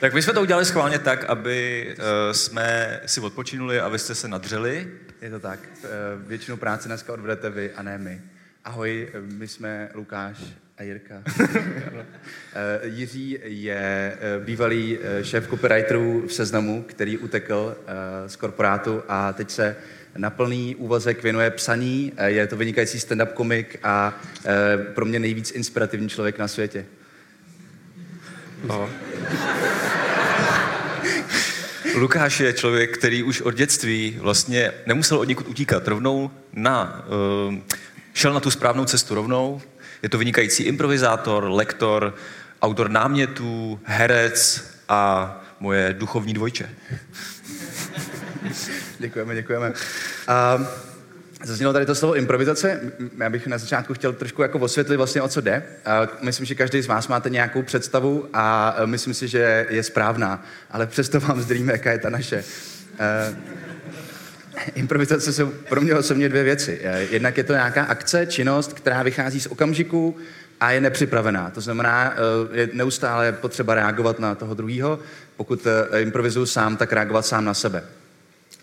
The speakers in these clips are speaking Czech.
Tak my jsme to udělali schválně tak, aby uh, jsme si odpočinuli a vy jste se nadřeli. Je to tak. Eh, Většinou práce dneska odvedete vy a ne my. Ahoj, eh, my jsme Lukáš a Jirka. Eh, Jiří je bývalý šéf copywriterů v Seznamu, který utekl eh, z korporátu a teď se na plný úvazek věnuje psaní. Je to vynikající stand-up komik a eh, pro mě nejvíc inspirativní člověk na světě. No. Lukáš je člověk, který už od dětství vlastně nemusel od někud utíkat. Rovnou na, uh, šel na tu správnou cestu rovnou. Je to vynikající improvizátor, lektor, autor námětů, herec a moje duchovní dvojče. Děkujeme, děkujeme. A zaznělo tady to slovo improvizace. Já bych na začátku chtěl trošku jako osvětlit vlastně, o co jde. Myslím, že každý z vás máte nějakou představu a e, myslím si, že je správná, ale přesto vám sdělíme, jaká je ta naše. Eh, Improvizace jsou pro mě osobně dvě věci. Eh, Jednak je to nějaká akce, činnost, která vychází z okamžiku a je nepřipravená. To znamená, je neustále potřeba reagovat na toho druhého. Pokud improvizuju sám, tak reagovat sám na sebe.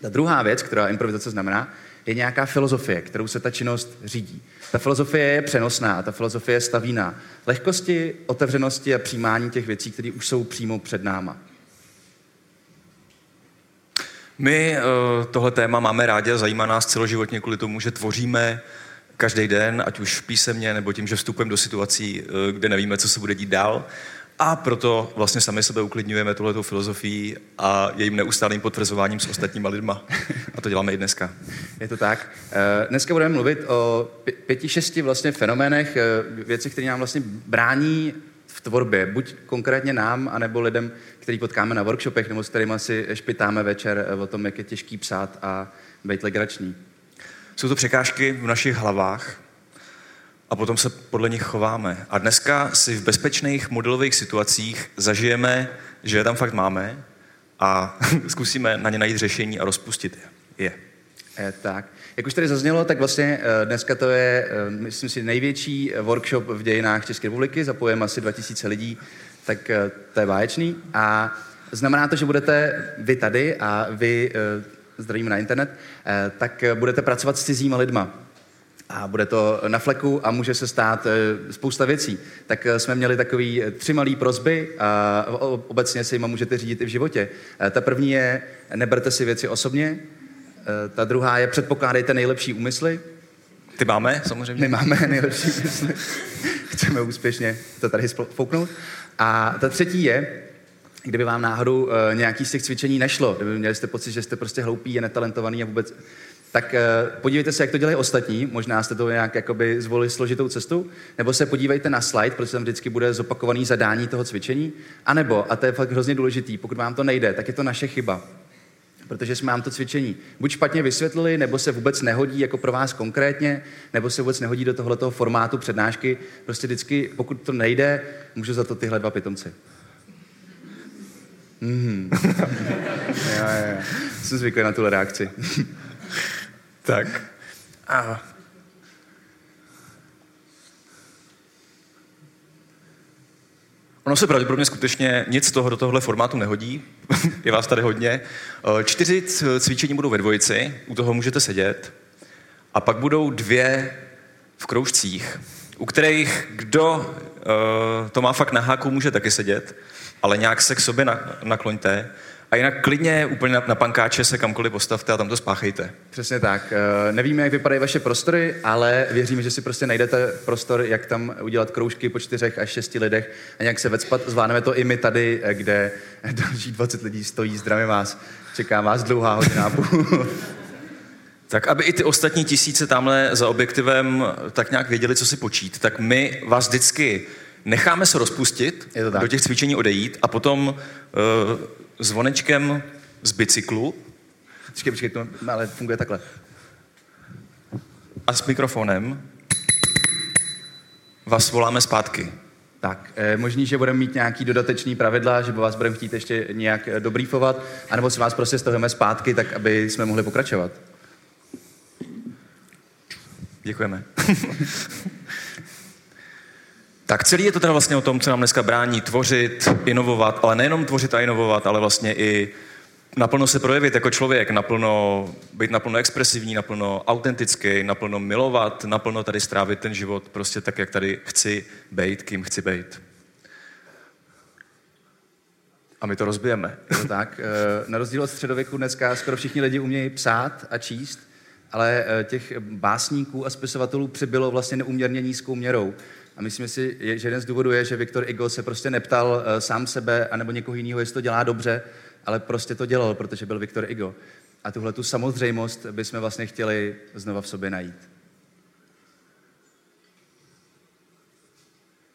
Ta druhá věc, která improvizace znamená, je nějaká filozofie, kterou se ta činnost řídí. Ta filozofie je přenosná, ta filozofie staví na lehkosti, otevřenosti a přijímání těch věcí, které už jsou přímo před náma. My uh, tohle téma máme rádi a zajímá nás celoživotně kvůli tomu, že tvoříme každý den, ať už písemně, nebo tím, že vstupujeme do situací, uh, kde nevíme, co se bude dít dál. A proto vlastně sami sebe uklidňujeme tuhletou filozofii a jejím neustálým potvrzováním s ostatníma lidma. A to děláme i dneska. Je to tak. Eh, Dneska budeme mluvit o pě- pěti, šesti vlastně fenoménech, eh, věcech, které nám vlastně brání v tvorbě, buď konkrétně nám, anebo lidem, který potkáme na workshopech, nebo s kterými si špitáme večer eh, o tom, jak je těžký psát a být legrační. Jsou to překážky v našich hlavách a potom se podle nich chováme. A dneska si v bezpečných modelových situacích zažijeme, že je tam fakt máme a zkusíme na ně najít řešení a rozpustit je. je. Tak. Jak už tady zaznělo, tak vlastně eh, dneska to je, eh, myslím si, největší eh, workshop v dějinách České republiky, zapojujeme asi 2000 lidí, tak to je báječný. A znamená to, že budete vy tady a vy, zdravíme na internet, tak budete pracovat s cizíma lidma. A bude to na fleku a může se stát eh, spousta věcí. Tak eh, jsme měli takový eh, tři malý prozby a obecně si jima můžete řídit i v životě. Ta první je, neberte si věci osobně, Ta druhá je předpokládejte nejlepší úmysly. Ty máme samozřejmě? My máme nejlepší úmysly. Chceme úspěšně to tady fouknout. A ta třetí je, kdyby vám náhodou nějaký z těch cvičení nešlo, kdyby měli jste pocit, že jste prostě hloupý a netalentovaný a vůbec, tak uh, podívejte se, jak to dělají ostatní, možná jste to nějak jakoby zvolili složitou cestu, nebo se podívejte na slide, protože tam vždycky bude zopakovaný zadání toho cvičení, anebo, a to je fakt hrozně důležitý, pokud vám to nejde, tak je to naše chyba protože jsme vám to cvičení buď špatně vysvětlili, nebo se vůbec nehodí jako pro vás konkrétně, nebo se vůbec nehodí do tohoto formátu přednášky. Prostě vždycky, pokud to nejde, můžu za to tyhle dva pitomci. Jo, jo. Jsem zvyklý na tuhle reakci. Tak. A Ono se pravděpodobně skutečně nic z toho do tohohle formátu nehodí. Je vás tady hodně. Eh, Čtyři cvičení budou ve dvojici, u toho můžete sedět. A pak budou dvě v kroužcích, u kterých kdo eh, to má fakt na háku, může taky sedět, ale nějak se k sobě na- nakloňte. A jinak klidně úplně na, na pankáče se kamkoliv postavte a tam to spáchejte. Přesně tak. Eh, Nevíme, jak vypadají vaše prostory, ale věříme, že si prostě najdete prostor, jak tam udělat kroužky po čtyřech až šesti lidech a nějak se vecpat. Zvládneme to i my tady, eh, kde další 20 lidí stojí. Zdravím vás. Čeká vás dlouhá hodina půl. Tak aby i ty ostatní tisíce tamhle za objektivem tak nějak věděli, co si počít, tak my vás vždycky necháme se rozpustit, Je to tak. do těch cvičení odejít a potom uh, zvonečkem z bicyklu Počkej, počkej, to ale funguje takhle. a s mikrofonem vás voláme zpátky. Tak, eh, možný, že budeme mít nějaký dodatečný pravidla, že by vás budeme chtít ještě nějak eh, dobrýfovat, anebo si vás prostě stahujeme zpátky, tak aby jsme mohli pokračovat. Děkujeme. Tak celý je to teda vlastně o tom, co nám dneska brání tvořit, inovovat, ale nejenom tvořit a inovovat, ale vlastně i naplno se projevit jako člověk, naplno, být naplno expresivní, naplno autentický, naplno milovat, naplno tady strávit ten život prostě tak, jak tady chci být, kým chci být. A my to rozbijeme. Je to tak. Eh, na rozdíl od středověku dneska skoro všichni lidi umějí psát a číst, ale eh, těch básníků a spisovatelů přibylo vlastně neuměrně nízkou měrou. A myslím si, že jeden z důvodů je, že Viktor Igo se prostě neptal eh, sám sebe anebo někoho jiného, jestli to dělá dobře, ale prostě to dělal, protože byl Viktor Igo. A tuhle tu samozřejmost bychom vlastně chtěli znova v sobě najít.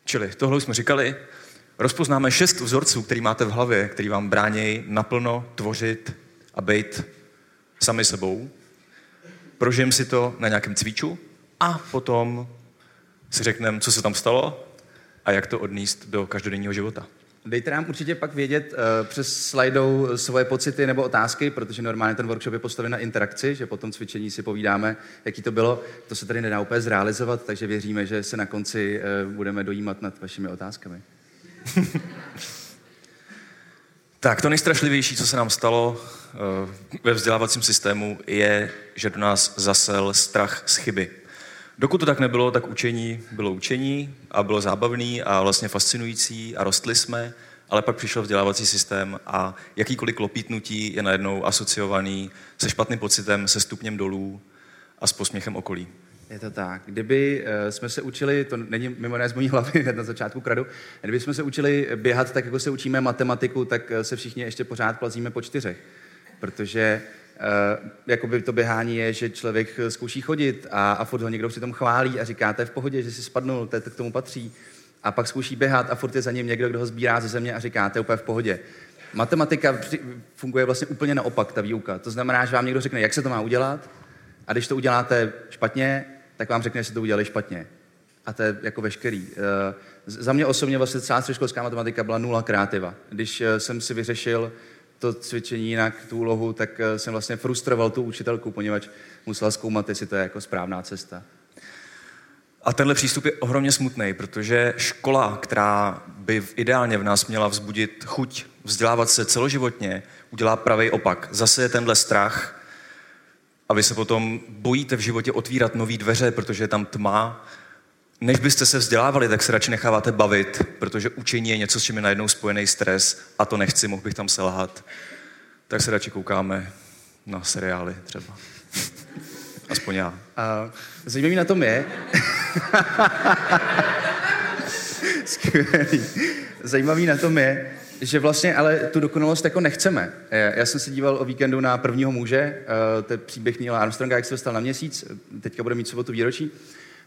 Čili tohle jsme říkali, rozpoznáme šest vzorců, který máte v hlavě, který vám brání naplno tvořit a být sami sebou. Prožijem si to na nějakém cviču a potom si řekneme, co se tam stalo a jak to odníst do každodenního života. Dejte nám určitě pak vědět uh, přes slajdou svoje pocity nebo otázky, protože normálně ten workshop je postaven na interakci, že po tom cvičení si povídáme, jaký to bylo. To se tady nedá úplně zrealizovat, takže věříme, že se na konci uh, budeme dojímat nad vašimi otázkami. tak to nejstrašlivější, co se nám stalo uh, ve vzdělávacím systému, je, že do nás zasel strach z chyby. Dokud to tak nebylo, tak učení bylo učení a bylo zábavný a vlastně fascinující a rostli jsme, ale pak přišel vzdělávací systém a jakýkoliv klopítnutí je najednou asociovaný se špatným pocitem, se stupněm dolů a s posměchem okolí. Je to tak. Kdyby uh, jsme se učili, to není mimo z mojí hlavy na začátku kradu, kdyby jsme se učili běhat tak, jako se učíme matematiku, tak eh, se všichni ještě pořád plazíme po čtyřech. Protože jakoby to běhání je, že člověk zkouší chodit a, a furt ho někdo přitom chválí a říká, to je v pohodě, že si spadnul, to, to k tomu patří. A pak zkouší běhat a furt je za ním někdo, kdo ho sbírá ze země a říká, to je úplně v pohodě. Matematika funguje vlastně úplně naopak, ta výuka. To znamená, že vám někdo řekne, jak se to má udělat, a když to uděláte špatně, tak vám řekne, že se to udělali špatně. A to je jako veškerý. Uh, za mě osobně vlastně celá středoškolská matematika byla nula kreativa. Když jsem si vyřešil to cvičení jinak, tu úlohu, tak eh, jsem vlastně frustroval tu učitelku, poněvadž musela zkoumat, jestli to je jako správná cesta. A tenhle přístup je ohromně smutný, protože škola, která by ideálně v nás měla vzbudit chuť vzdělávat se celoživotně, udělá pravý opak. Zase je tenhle strach a vy se potom bojíte v životě otvírat nové dveře, protože je tam tma než byste se vzdělávali, tak se radši necháváte bavit, protože učení je něco, s čím je najednou spojený stres a to nechci, mohl bych tam selhat. Tak se radši koukáme na seriály třeba. Aspoň já. A zajímavý na tom je... Skvělý. Zajímavý na tom je, že vlastně ale tu dokonalost jako nechceme. Já jsem se díval o víkendu na prvního muže, eh, to je příběh Neila Armstronga, jak se dostal na měsíc, teďka bude mít sobotu výročí.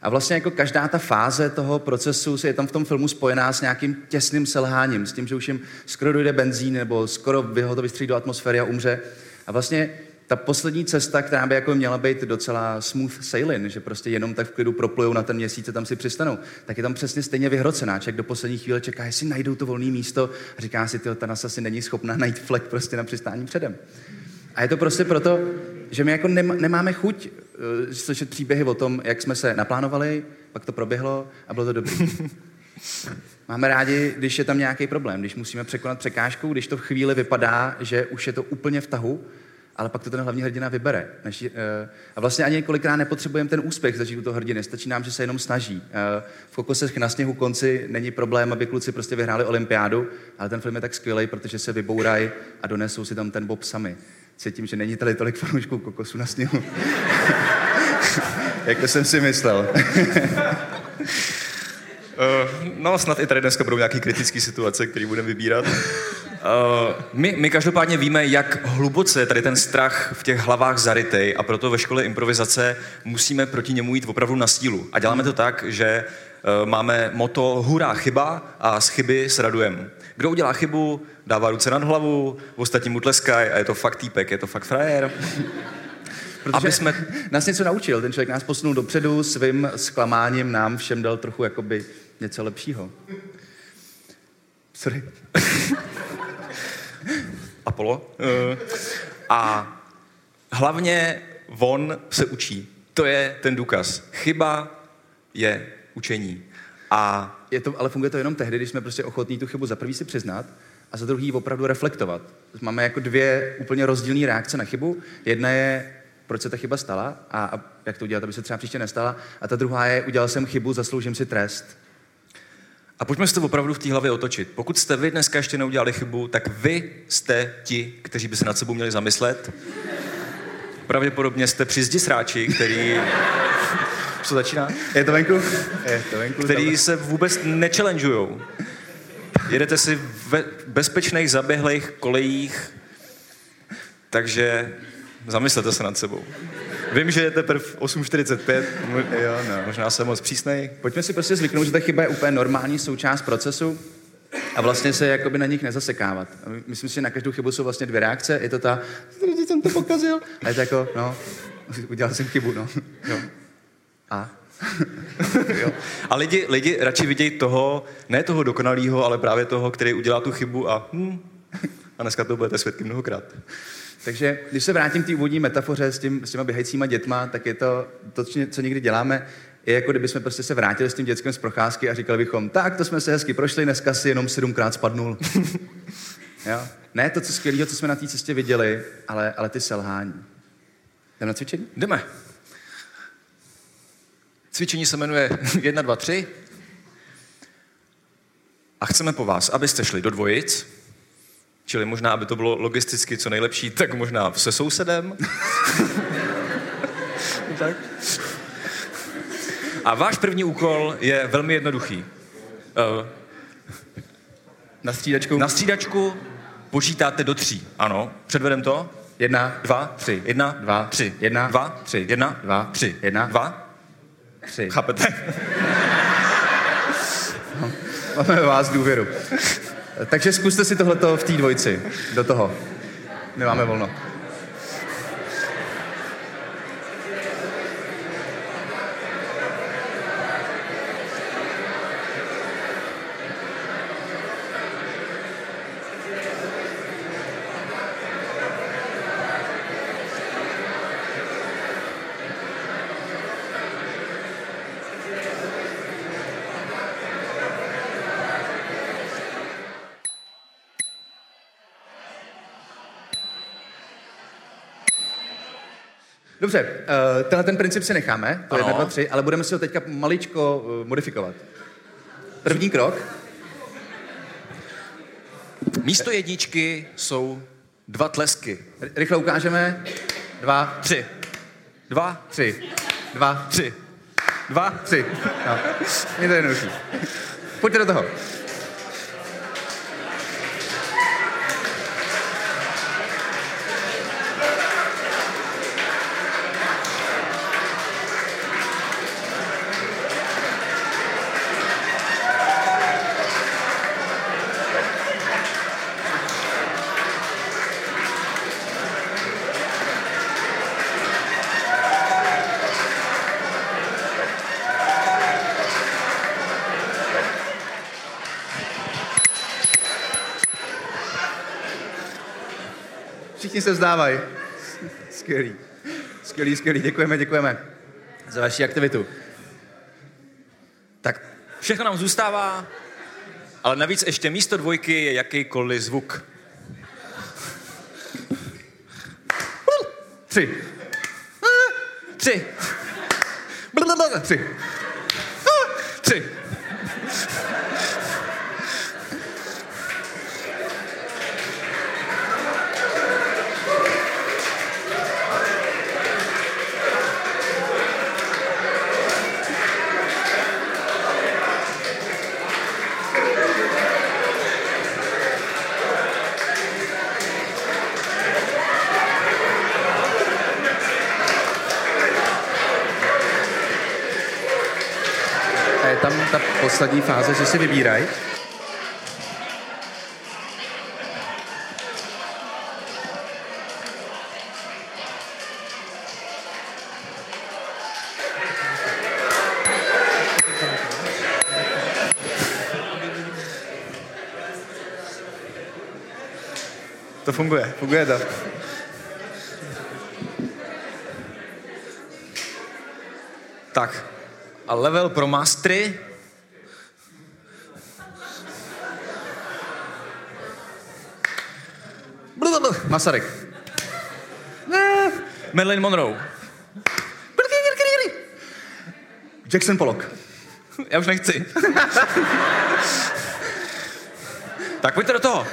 A vlastně jako každá ta fáze toho procesu je tam v tom filmu spojená s nějakým těsným selháním, s tím, že už jim skoro dojde benzín nebo skoro by ho to vystřílí do atmosféry a umře. A vlastně ta poslední cesta, která by jako měla být docela smooth sailing, že prostě jenom tak v klidu proplujou na ten měsíc a tam si přistanou, tak je tam přesně stejně vyhrocená. Člověk do poslední chvíle čeká, jestli najdou to volné místo a říká si, ta NASA si není schopná najít flek prostě na přistání předem. A je to prostě proto, že my jako nemáme chuť slyšet příběhy o tom, jak jsme se naplánovali, pak to proběhlo a bylo to dobré. Máme rádi, když je tam nějaký problém, když musíme překonat překážku, když to v chvíli vypadá, že už je to úplně v tahu, ale pak to ten hlavní hrdina vybere. Než, uh, a vlastně ani kolikrát nepotřebujeme ten úspěch zažít u toho hrdiny, stačí nám, že se jenom snaží. Uh, v Kokosech na sněhu konci není problém, aby kluci prostě vyhráli olympiádu, ale ten film je tak skvělý, protože se vybourají a donesou si tam ten bob sami cítím, že není tady tolik fanoušků kokosu na sněhu. jako jsem si myslel. Uh, no, snad i tady dneska budou nějaké kritické situace, které budeme vybírat. Uh, my, my každopádně víme, jak hluboce je tady ten strach v těch hlavách zarytej a proto ve škole improvizace musíme proti němu jít opravdu na stílu. A děláme to tak, že uh, máme moto hurá chyba a z chyby s radujem. Kdo udělá chybu, dává ruce nad hlavu, ostatní mu tleskají a je to fakt týpek, je to fakt frajer. Protože Aby jsme... nás něco naučil, ten člověk nás posunul dopředu, svým zklamáním nám všem dal trochu jakoby něco lepšího. Sorry. Apollo. Uh, a hlavně on se učí. To je ten důkaz. Chyba je učení. A je to, ale funguje to jenom tehdy, když jsme prostě ochotní tu chybu za prvý si přiznat a za druhý opravdu reflektovat. Máme jako dvě úplně rozdílné reakce na chybu. Jedna je, proč se ta chyba stala a, a jak to udělat, aby se třeba příště nestala. A ta druhá je, udělal jsem chybu, zasloužím si trest. A pojďme si to opravdu v té hlavě otočit. Pokud jste vy dneska ještě neudělali chybu, tak vy jste ti, kteří by se nad sebou měli zamyslet. Pravděpodobně jste při zdi sráči, který... Co začíná? Je to venku? Je to venku. Který se vůbec nechallengeujou. Jedete si ve bezpečných zaběhlých kolejích, takže zamyslete se nad sebou. Vím, že je teprve 8.45, jo, no. možná jsem moc přísnej. Pojďme si prostě zvyknout, že ta chyba je úplně normální součást procesu a vlastně se jakoby na nich nezasekávat. Myslím si, že na každou chybu jsou vlastně dvě reakce. Je to ta, jsem to pokazil. A je to jako, no, udělal jsem chybu, no. Jo. A? jo. A lidi, lidi radši vidějí toho, ne toho dokonalého, ale právě toho, který udělá tu chybu a hm, a dneska to budete svědky mnohokrát. Takže když se vrátím k té úvodní metafoře s, tím, s těma běhajícíma dětma, tak je to, to, co někdy děláme, je jako kdyby jsme prostě se vrátili s tím dětskem z procházky a říkali bychom, tak to jsme se hezky prošli, dneska si jenom sedmkrát spadnul. jo? Ne to, co skvělého, co jsme na té cestě viděli, ale, ale ty selhání. Jdeme na cvičení? Jdeme. Cvičení se jmenuje 1, 2, 3. A chceme po vás, abyste šli do dvojic, čili možná, aby to bylo logisticky co nejlepší, tak možná se sousedem. tak. A váš první úkol je velmi jednoduchý. Uh, na střídačku? Na střídačku počítáte do tří. Ano, předvedem to. Jedna, dva, tři. Jedna, dva, tři. Jedna, dva, tři. Jedna, dva, tři. Jedna, dva, tři. Chápete? no, máme vás důvěru. Takže zkuste si tohleto v té dvojci. Do toho. My máme volno. Dobře, uh, tenhle ten princip si necháme, to je 1, 2, 3, ale budeme si ho teďka maličko uh, modifikovat. První krok. Místo jedničky jsou dva tlesky. Rychle ukážeme. Dva, tři. Dva, tři. Dva, tři. Dva, tři. No. Je to jednoduchý. Pojďte do toho. Všichni se vzdávají. Skvělý. Skvělý, skvělý. Děkujeme, děkujeme za vaši aktivitu. Tak všechno nám zůstává, ale navíc ještě místo dvojky je jakýkoliv zvuk. Tři. Tři. Tři. Tři. Poslední fáze, že si vybírají. To funguje. Funguje to. Tak, a level pro mastery Masaryk. Marilyn Monroe. Jackson Pollock. Já už nechci. tak pojďte do toho.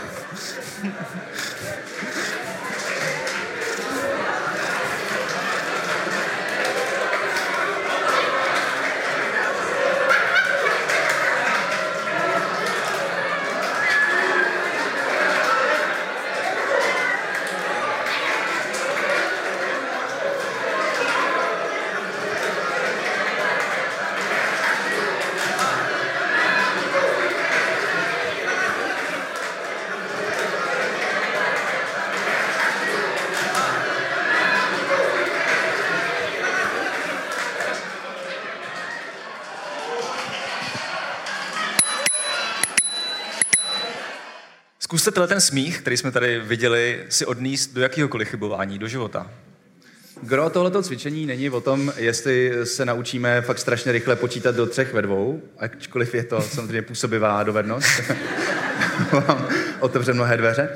Zkuste tenhle ten smích, který jsme tady viděli, si odníst do jakéhokoliv chybování, do života. Gro tohleto cvičení není o tom, jestli se naučíme fakt strašně rychle počítat do třech ve dvou, ačkoliv je to samozřejmě působivá dovednost. Otevře mnohé dveře.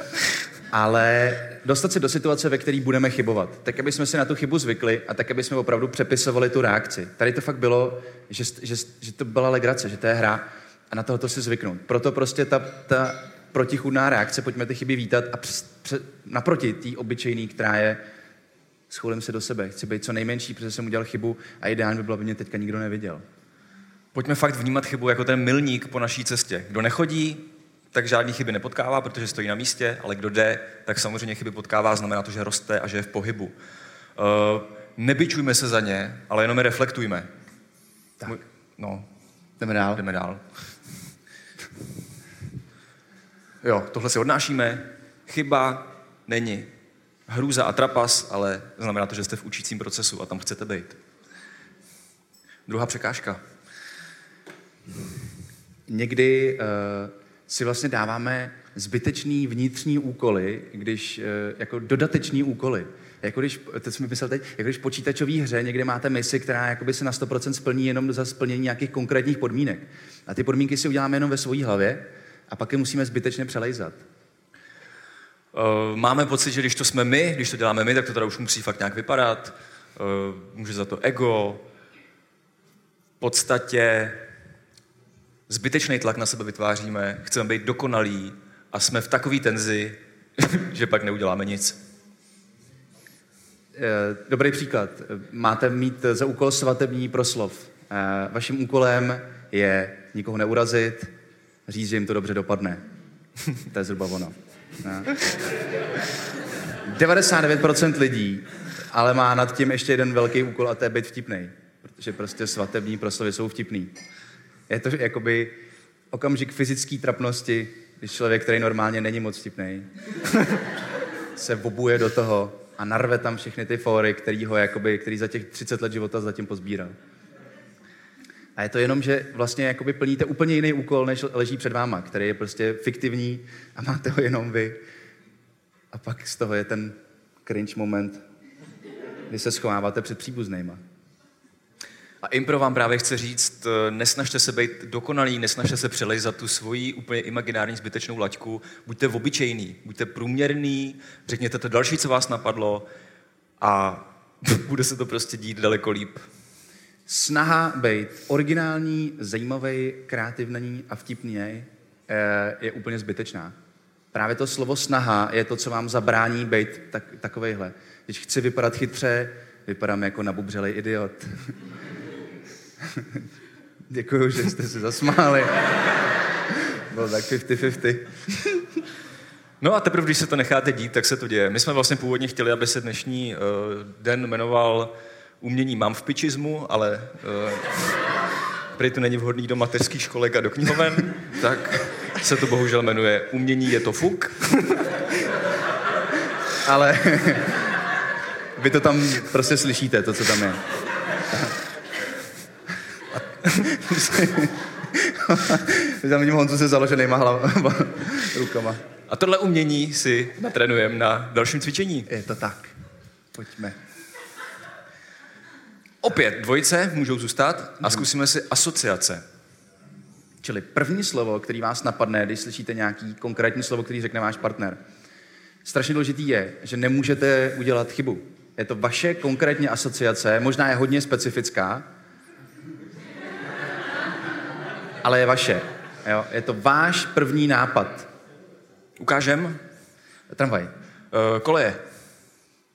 Ale dostat se do situace, ve které budeme chybovat. Tak, aby jsme si na tu chybu zvykli a tak, aby jsme opravdu přepisovali tu reakci. Tady to fakt bylo, že, že, že to byla legrace, že to je hra a na tohoto si zvyknout. Proto prostě ta, ta protichudná reakce, pojďme ty chyby vítat a přes, přes, naproti té obyčejný, která je schulím se do sebe, chci být co nejmenší, protože jsem udělal chybu a ideálně by bylo, aby mě teďka nikdo neviděl. Pojďme fakt vnímat chybu jako ten milník po naší cestě. Kdo nechodí, tak žádný chyby nepotkává, protože stojí na místě, ale kdo jde, tak samozřejmě chyby potkává, znamená to, že roste a že je v pohybu. Uh, nebyčujme se za ně, ale jenom je reflektujme. Tak. No, Jdeme dál. jdeme dál. Jo, tohle si odnášíme. Chyba není hrůza a trapas, ale znamená to, že jste v učícím procesu a tam chcete být. Druhá překážka. Někdy uh, si vlastně dáváme zbytečný vnitřní úkoly, když, uh, jako dodateční úkoly. Jako když, to jsem myslel teď, jako když v počítačové hře někde máte misi, která jakoby se na 100% splní jenom za splnění nějakých konkrétních podmínek. A ty podmínky si uděláme jenom ve své hlavě a pak je musíme zbytečně přelejzat. Uh, máme pocit, že když to jsme my, když to děláme my, tak to teda už musí fakt nějak vypadat. Uh, může za to ego. V podstatě zbytečný tlak na sebe vytváříme, chceme být dokonalí a jsme v takové tenzi, že pak neuděláme nic. Eh, Dobrý příklad. Máte mít za úkol svatební proslov. Eh, Vaším úkolem je nikoho neurazit, říct, že jim to dobře dopadne. To je zhruba ono. No. 99% lidí ale má nad tím ještě jeden velký úkol a to je být vtipný. Protože prostě svatební proslovy jsou vtipný. Je to jakoby okamžik fyzické trapnosti, když člověk, který normálně není moc vtipný, se vobuje do toho a narve tam všechny ty fóry, který, ho jakoby, který za těch 30 let života zatím pozbíral. A je to jenom, že vlastně jakoby plníte úplně jiný úkol, než leží před váma, který je prostě fiktivní a máte ho jenom vy. A pak z toho je ten cringe moment, kdy se schováváte před příbuznýma. A Impro vám právě chce říct, eh, nesnažte se být dokonalý, nesnažte se přelejzat tu svoji úplně imaginární zbytečnou laťku, buďte obyčejný, buďte průměrný, řekněte to další, co vás napadlo a bude se to prostě dít daleko líp. Snaha být originální, zajímavý, kreativní a vtipný eh, je úplně zbytečná. Právě to slovo snaha je to, co vám zabrání být tak, takovejhle. Když chci vypadat chytře, vypadám jako nabubřelej idiot. Děkuju, že jste se zasmáli. Bylo tak 50-50. No a teprve, když se to necháte dít, tak se to děje. My jsme vlastně původně chtěli, aby se dnešní uh, den jmenoval umění mám v pičismu, ale uh, prý to není vhodný do mateřských školek a do knihoven, tak se to bohužel jmenuje umění je to fuk. Ale vy to tam prostě slyšíte, to, co tam je. tam vidím Honzu se založenýma hlavama, rukama. A tohle umění si natrénujeme na dalším cvičení. Je to tak. Pojďme. Opět dvojice můžou zůstat a zkusíme si asociace. Čili první slovo, který vás napadne, když slyšíte nějaký konkrétní slovo, který řekne váš partner. strašně důležitý je, že nemůžete udělat chybu. Je to vaše konkrétně asociace, možná je hodně specifická, ale je vaše. Jo? Je to váš první nápad. Ukážem? Tramvaj. Uh, koleje.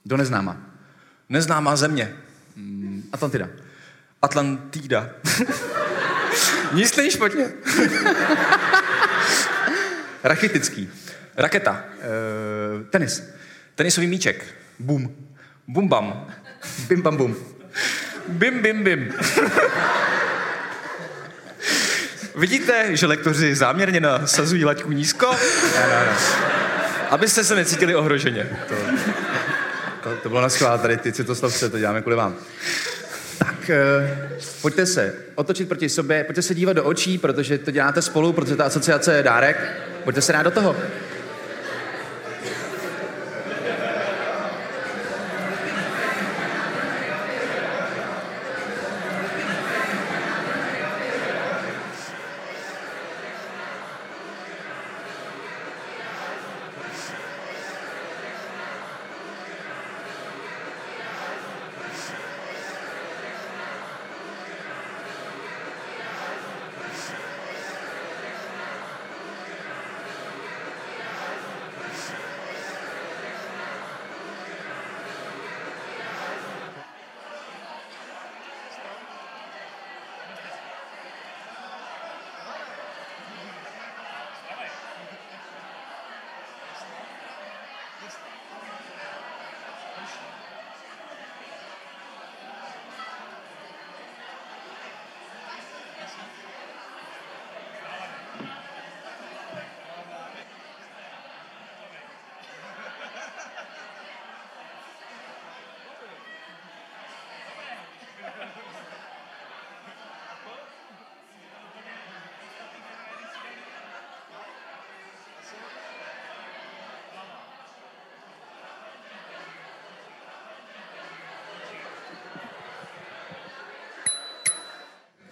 Do neznáma. Neznámá země. Atlantida. Atlantida. Nic není špatně. Rachitický. Raketa. Uh, tenis. Tenisový míček. Boom. Bum bam. Bim bam bum. Bim bim bim. Vidíte, že lektoři záměrně nasazují laťku nízko, Ne, ne, ne. abyste se necítili ohroženě. To, to bylo na schvál, tady ty citoslovce, to děláme kvůli vám. Tak, eh, pojďte se otočit proti sobě, pojďte se dívat do očí, protože to děláte spolu, protože ta asociace je dárek. Pojďte se dát do toho.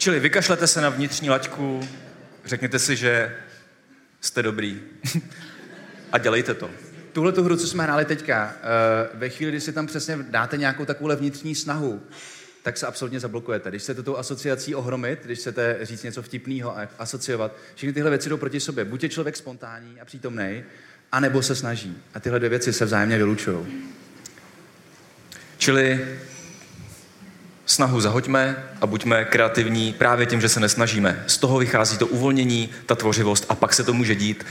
Čili vykašlete se na vnitřní laťku, řekněte si, že jste dobrý a dělejte to. Tuhle tu hru, co jsme hráli teďka, eh, ve chvíli, kdy si tam přesně dáte nějakou takovou vnitřní snahu, tak se absolutně zablokujete. Když chcete tou asociací ohromit, když chcete říct něco vtipného a asociovat, všechny tyhle věci jdou proti sobě. Buď je člověk spontánní a přítomný, anebo se snaží. A tyhle dvě věci se vzájemně vylučují. Čili snahu zahoďme a buďme kreativní právě tím, že se nesnažíme. Z toho vychází to uvolnění, ta tvořivost a pak se to může dít.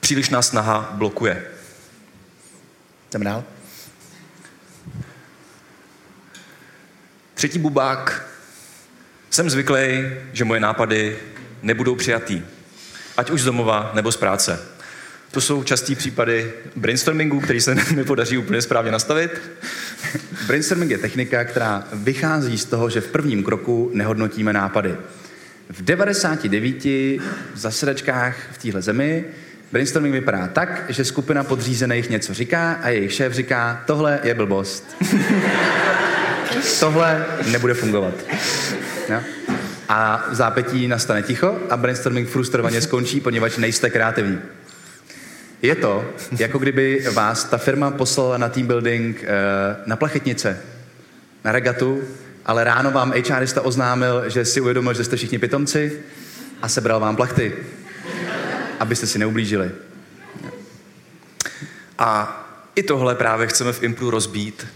Přílišná snaha blokuje. Jdeme dál? Třetí bubák. Jsem zvyklý, že moje nápady nebudou přijatý. Ať už z domova nebo z práce. To jsou častý případy brainstormingu, který se nepodaří úplně správně nastavit. Brainstorming je technika, která vychází z toho, že v prvním kroku nehodnotíme nápady. V 99 zasedačkách v téhle zemi brainstorming vypadá tak, že skupina podřízených něco říká a jejich šéf říká, tohle je blbost. tohle nebude fungovat. Jo? A v zápětí nastane ticho a brainstorming frustrovaně skončí, poněvadž nejste kreativní. Je to, jako kdyby vás ta firma poslala na team building eh, na plachetnice, na regatu, ale ráno vám HRista oznámil, že si uvědomil, že jste všichni pitomci a sebral vám plachty, abyste si neublížili. A i tohle právě chceme v Impru rozbít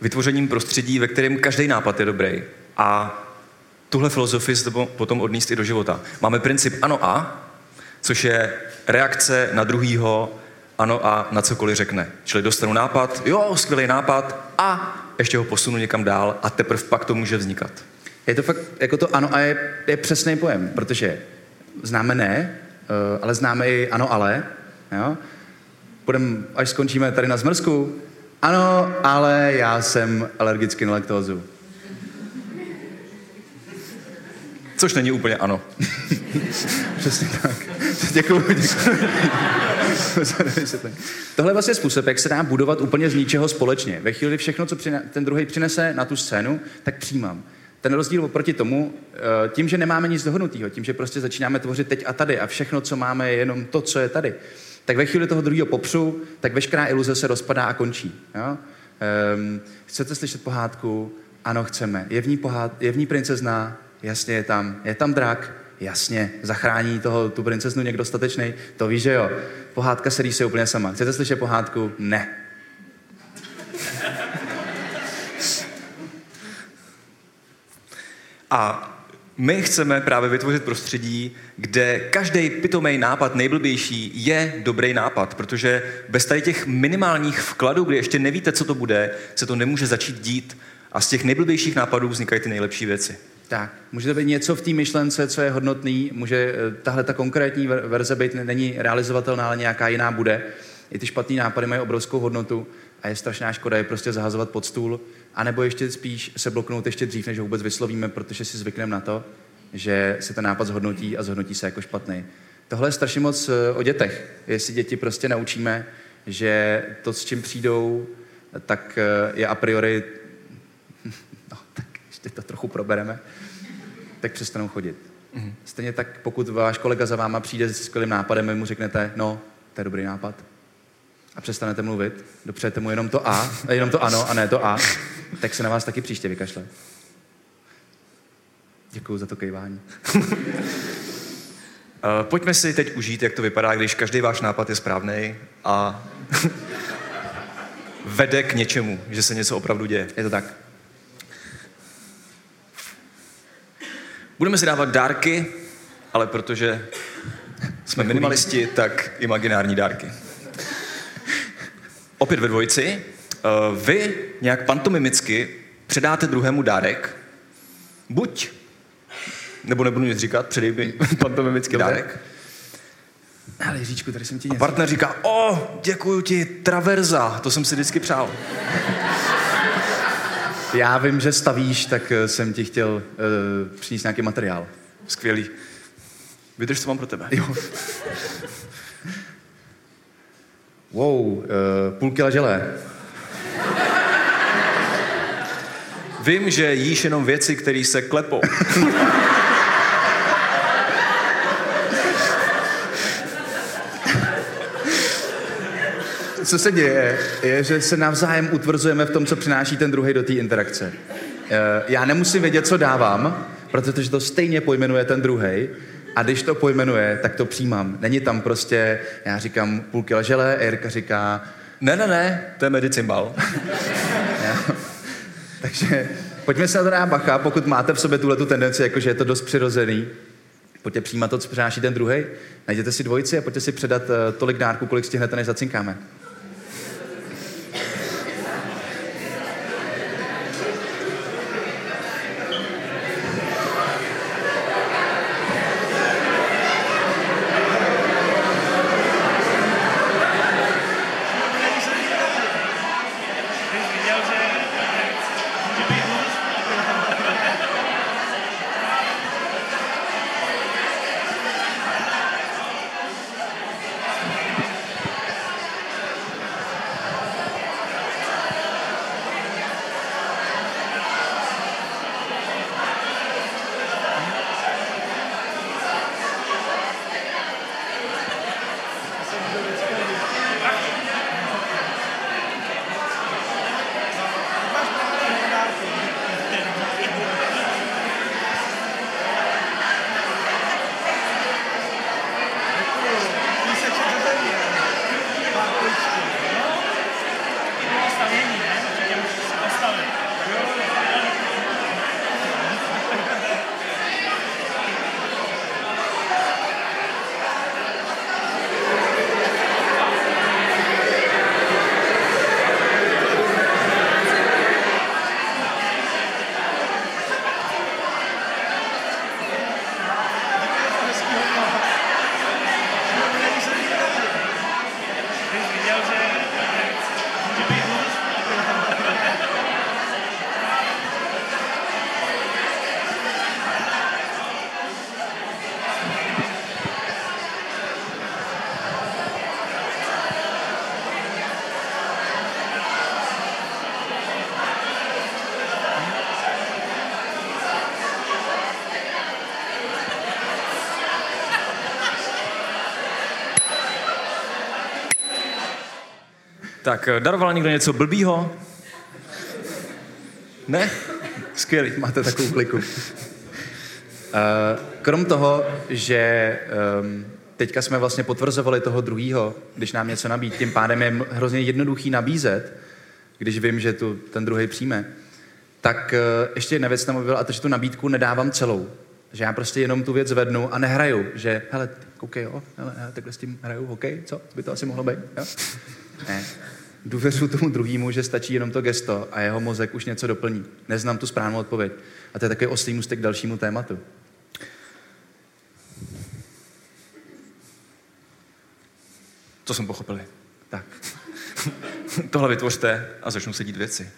vytvořením prostředí, ve kterém každý nápad je dobrý. A tuhle filozofii se to potom odníst i do života. Máme princip ano a, což je reakce na druhýho ano a na cokoliv řekne. Čili dostanu nápad, jo, skvělý nápad a ještě ho posunu někam dál a teprve pak to může vznikat. Je to fakt, jako to ano a je, je přesný pojem, protože známe ne, eh, ale známe i ano ale, jo? Budem, až skončíme tady na zmrzku, ano, ale já jsem alergický na laktózu. Což není úplně ano. Přesně tak. Děkuju, děkuju. Tohle je vlastně způsob, jak se dá budovat úplně z ničeho společně. Ve chvíli, všechno, co ten druhý přinese na tu scénu, tak přijímám. Ten rozdíl oproti tomu, eh, tím, že nemáme nic dohodnutého, tím, že prostě začínáme tvořit teď a tady a všechno, co máme, je jenom to, co je tady, tak ve chvíli toho druhého popřu, tak veškerá iluze se rozpadá a končí. Jo? Um, chcete slyšet pohádku? Ano, chceme. Je v ní, pohád, je v ní princezna? Jasně je tam. Je tam drak? Jasně. Zachrání toho, tu princeznu někdo statečný? To víš, že jo. Pohádka se rýsuje úplně sama. Chcete slyšet pohádku? Ne. A my chceme právě vytvořit prostředí, kde každý pitomý nápad, nejblbější, je dobrý nápad, protože bez tady těch minimálních vkladů, kdy ještě nevíte, co to bude, se to nemůže začít dít. A z těch nejblbějších nápadů vznikají ty nejlepší věci. Tak, může to být něco v té myšlence, co je hodnotný, může eh, tahle ta konkrétní verze být, není realizovatelná, ale nějaká jiná bude. I ty špatné nápady mají obrovskou hodnotu a je strašná škoda je prostě zahazovat pod stůl, anebo ještě spíš se bloknout ještě dřív, než ho vůbec vyslovíme, protože si zvykneme na to, že se ten nápad zhodnotí a zhodnotí se jako špatný. Tohle je strašně moc eh, o dětech. Jestli děti prostě naučíme, že to, s čím přijdou, tak eh, je a priori, no, tak ještě to trochu probereme, tak přestanou chodit. Mm-hmm. Stejně tak, pokud váš kolega za váma přijde s skvělým nápadem, vy mu řeknete, no, to je dobrý nápad, a přestanete mluvit, dopřejete mu jenom to A, jenom to ano a ne to A, tak se na vás taky příště vykašle. Děkuji za to kejvání. Uh, pojďme si teď užít, jak to vypadá, když každý váš nápad je správný a vede k něčemu, že se něco opravdu děje. Je to tak. Budeme si dávat dárky, ale protože jsme minimalisti, tak imaginární dárky. Opět ve dvojici. Uh, vy nějak pantomimicky předáte druhému dárek. Buď nebo nebudu nic říkat, předej mi pantomimický dárek. Ale Jiříčku, tady jsem ti něco. A partner říká, o, děkuji ti, traverza, to jsem si vždycky přál. Já vím, že stavíš, tak eh, jsem ti chtěl uh, přinést nějaký materiál. Skvělý. Vydrž, co mám pro tebe. Jo. Wow, uh, půl kila želé. Vím, že jíš jenom věci, které se klepou. co se děje, je, že se navzájem utvrzujeme v tom, co přináší ten druhý do té interakce. Eh, já nemusím vědět, co dávám, protože to stejně pojmenuje ten druhý. A když to pojmenuje, tak to přijímám. Není tam prostě, já říkám půl kila žele, Erka říká... Ne, ne, ne, to je medicimbal. Takže pojďme se na to dát bacha, pokud máte v sobě tuhle tu tendenci, jakože je to dost přirozený, pojďte přijímat to, co přináší ten druhý, najděte si dvojici a pojďte si předat uh, tolik dárků, kolik stihnete, než zacinkáme. Tak, eh, daroval někdo něco blbýho? Ne? Skvělý. Máte takovou kliku. Uh, krom toho, že um, teďka jsme vlastně potvrzovali toho druhýho, když nám něco nabít, tím pádem je hrozně jednoduchý nabízet, když vím, že tu ten druhý přijme, tak uh, ještě jedna věc tam byla, a to, že tu nabídku nedávám celou. Že já prostě jenom tu věc zvednu a nehraju, že hele, koukej, jo, hele, hele, takhle s tím hraju hokej, co? By to asi mohlo být, jo? Ne. Důvěřuji tomu druhému, že stačí jenom to gesto a jeho mozek už něco doplní. Neznám tu správnou odpověď. A to je takový oslý můstek k dalšímu tématu. To jsem pochopili. Tak. Tohle vytvořte a začnou se dít věci.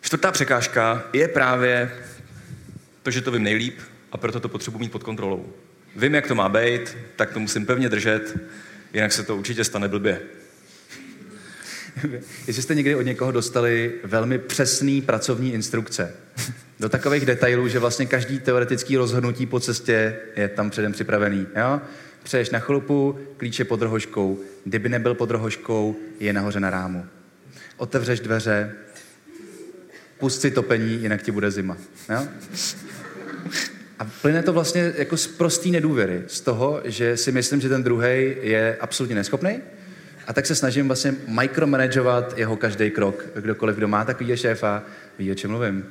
Čtvrtá překážka je právě to, že to vím nejlíp a proto to potřebuji mít pod kontrolou. Vím, jak to má být, tak to musím pevně držet, jinak se to určitě stane blbě. Jestli jste někdy od někoho dostali velmi přesný pracovní instrukce, do takových detailů, že vlastně každý teoretický rozhodnutí po cestě je tam předem připravený. Jo? Přeješ na chlupu, klíče pod rohoškou. Kdyby nebyl pod rohoškou, je nahoře na rámu. Otevřeš dveře, pust si topení, jinak ti bude zima. Jo? A plyne to vlastně jako z prostý nedůvěry, z toho, že si myslím, že ten druhý je absolutně neschopný, a tak se snažím vlastně micromanagovat jeho každý krok. Kdokoliv, kdo má takový šéfa, ví, o čem mluvím.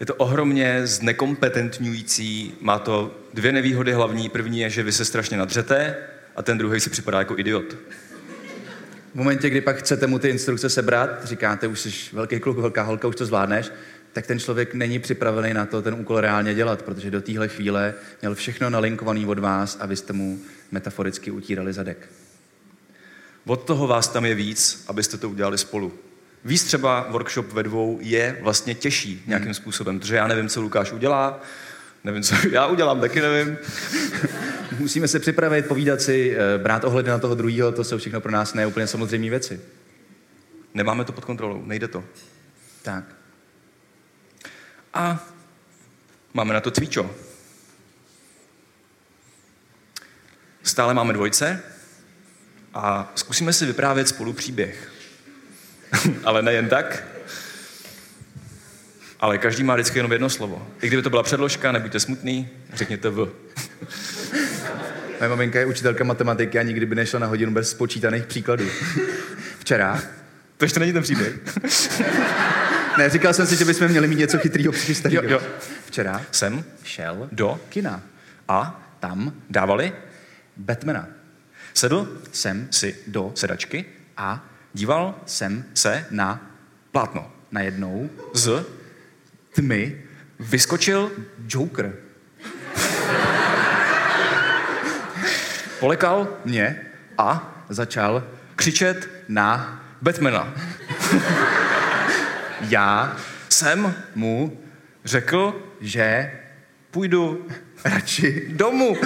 Je to ohromně znekompetentňující, má to dvě nevýhody hlavní. První je, že vy se strašně nadřete a ten druhý si připadá jako idiot. V momentě, kdy pak chcete mu ty instrukce sebrat, říkáte, už jsi velký kluk, velká holka, už to zvládneš, tak ten člověk není připravený na to ten úkol reálně dělat, protože do téhle chvíle měl všechno nalinkovaný od vás a vy jste mu metaforicky utírali zadek. Od toho vás tam je víc, abyste to udělali spolu. Víc třeba workshop ve dvou je vlastně těžší nějakým hmm. způsobem, protože já nevím, co Lukáš udělá, nevím, co já udělám, taky nevím. Musíme se připravit, povídat si, eh, brát ohledy na toho druhého, to jsou všechno pro nás neúplně samozřejmé věci. Nemáme to pod kontrolou, nejde to. Tak. A máme na to cvičo. Stále máme dvojce, a zkusíme si vyprávět spolu příběh. Ale nejen tak, ale každý má vždycky jenom jedno slovo. I kdyby to byla předložka, nebuďte smutný, řekněte v. Moje maminka je učitelka matematiky a nikdy by nešla na hodinu bez spočítaných příkladů. Včera. To ještě není ten příběh. ne, říkal jsem si, že bychom měli mít něco chytrýho přichystaného. Jo, jo. Včera jsem šel do kina. A tam dávali Batmana. Sedl jsem si do sedačky a díval jsem se na plátno. najednou Z tmy vyskočil Joker. polekal Mě a začal křičet na Batmana. já Jsem mu, řekl, že půjdu radši domů.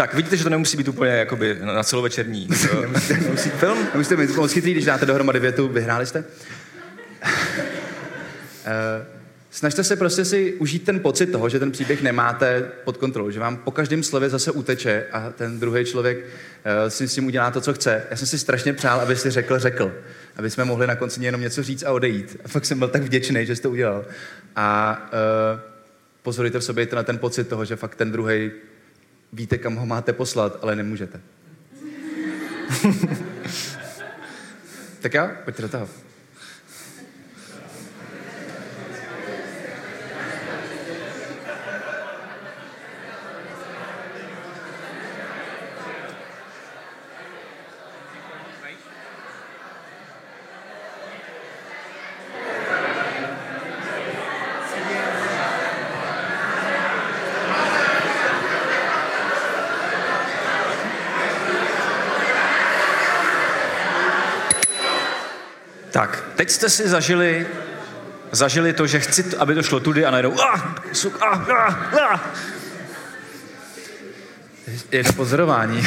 Tak vidíte, že to nemusí být úplně jakoby na celovečerní nemusíte, nemusíte, film. Nemusíte být moc chytrý, když dáte dohromady větu, vyhráli jste. Uh, snažte se prostě si užít ten pocit toho, že ten příběh nemáte pod kontrolou, že vám po každém slově zase uteče a ten druhý člověk uh, si s tím udělá to, co chce. Já jsem si strašně přál, aby si řekl, řekl. Aby jsme mohli na konci jenom něco říct a odejít. A fakt jsem byl tak vděčný, že jste to udělal. A uh, pozorujte v sobě na ten pocit toho, že fakt ten druhý víte, kam ho máte poslat, ale nemůžete. tak jo, pojďte do toho. Tak, teď jste si zažili, zažili to, že chci, aby to šlo tudy a najednou ah, suk, ah, ah, ah. Jedno pozorování.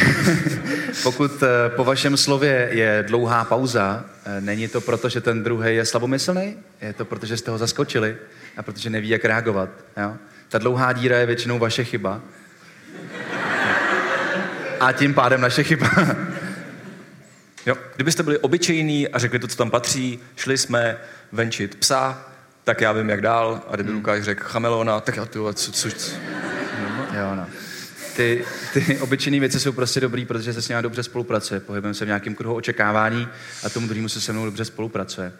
Pokud eh, po vašem slově je dlouhá pauza, eh, není to proto, že ten druhý je slabomyslný, je to proto, že jste ho zaskočili a protože neví, jak reagovat. Jo? Ta dlouhá díra je většinou vaše chyba. A tím pádem naše chyba. Jo, kdybyste byli obyčejní a řekli to, co tam patří, šli jsme venčit psa, tak já vím, jak dál. A kdyby hmm. Lukáš řekl chamelona, tak já ty co, co, co, Jo, no. Ty, ty obyčejné věci jsou prostě dobrý, protože se s nimi dobře spolupracuje. Pohybujeme se v nějakém kruhu očekávání a tomu druhému se se mnou dobře spolupracuje.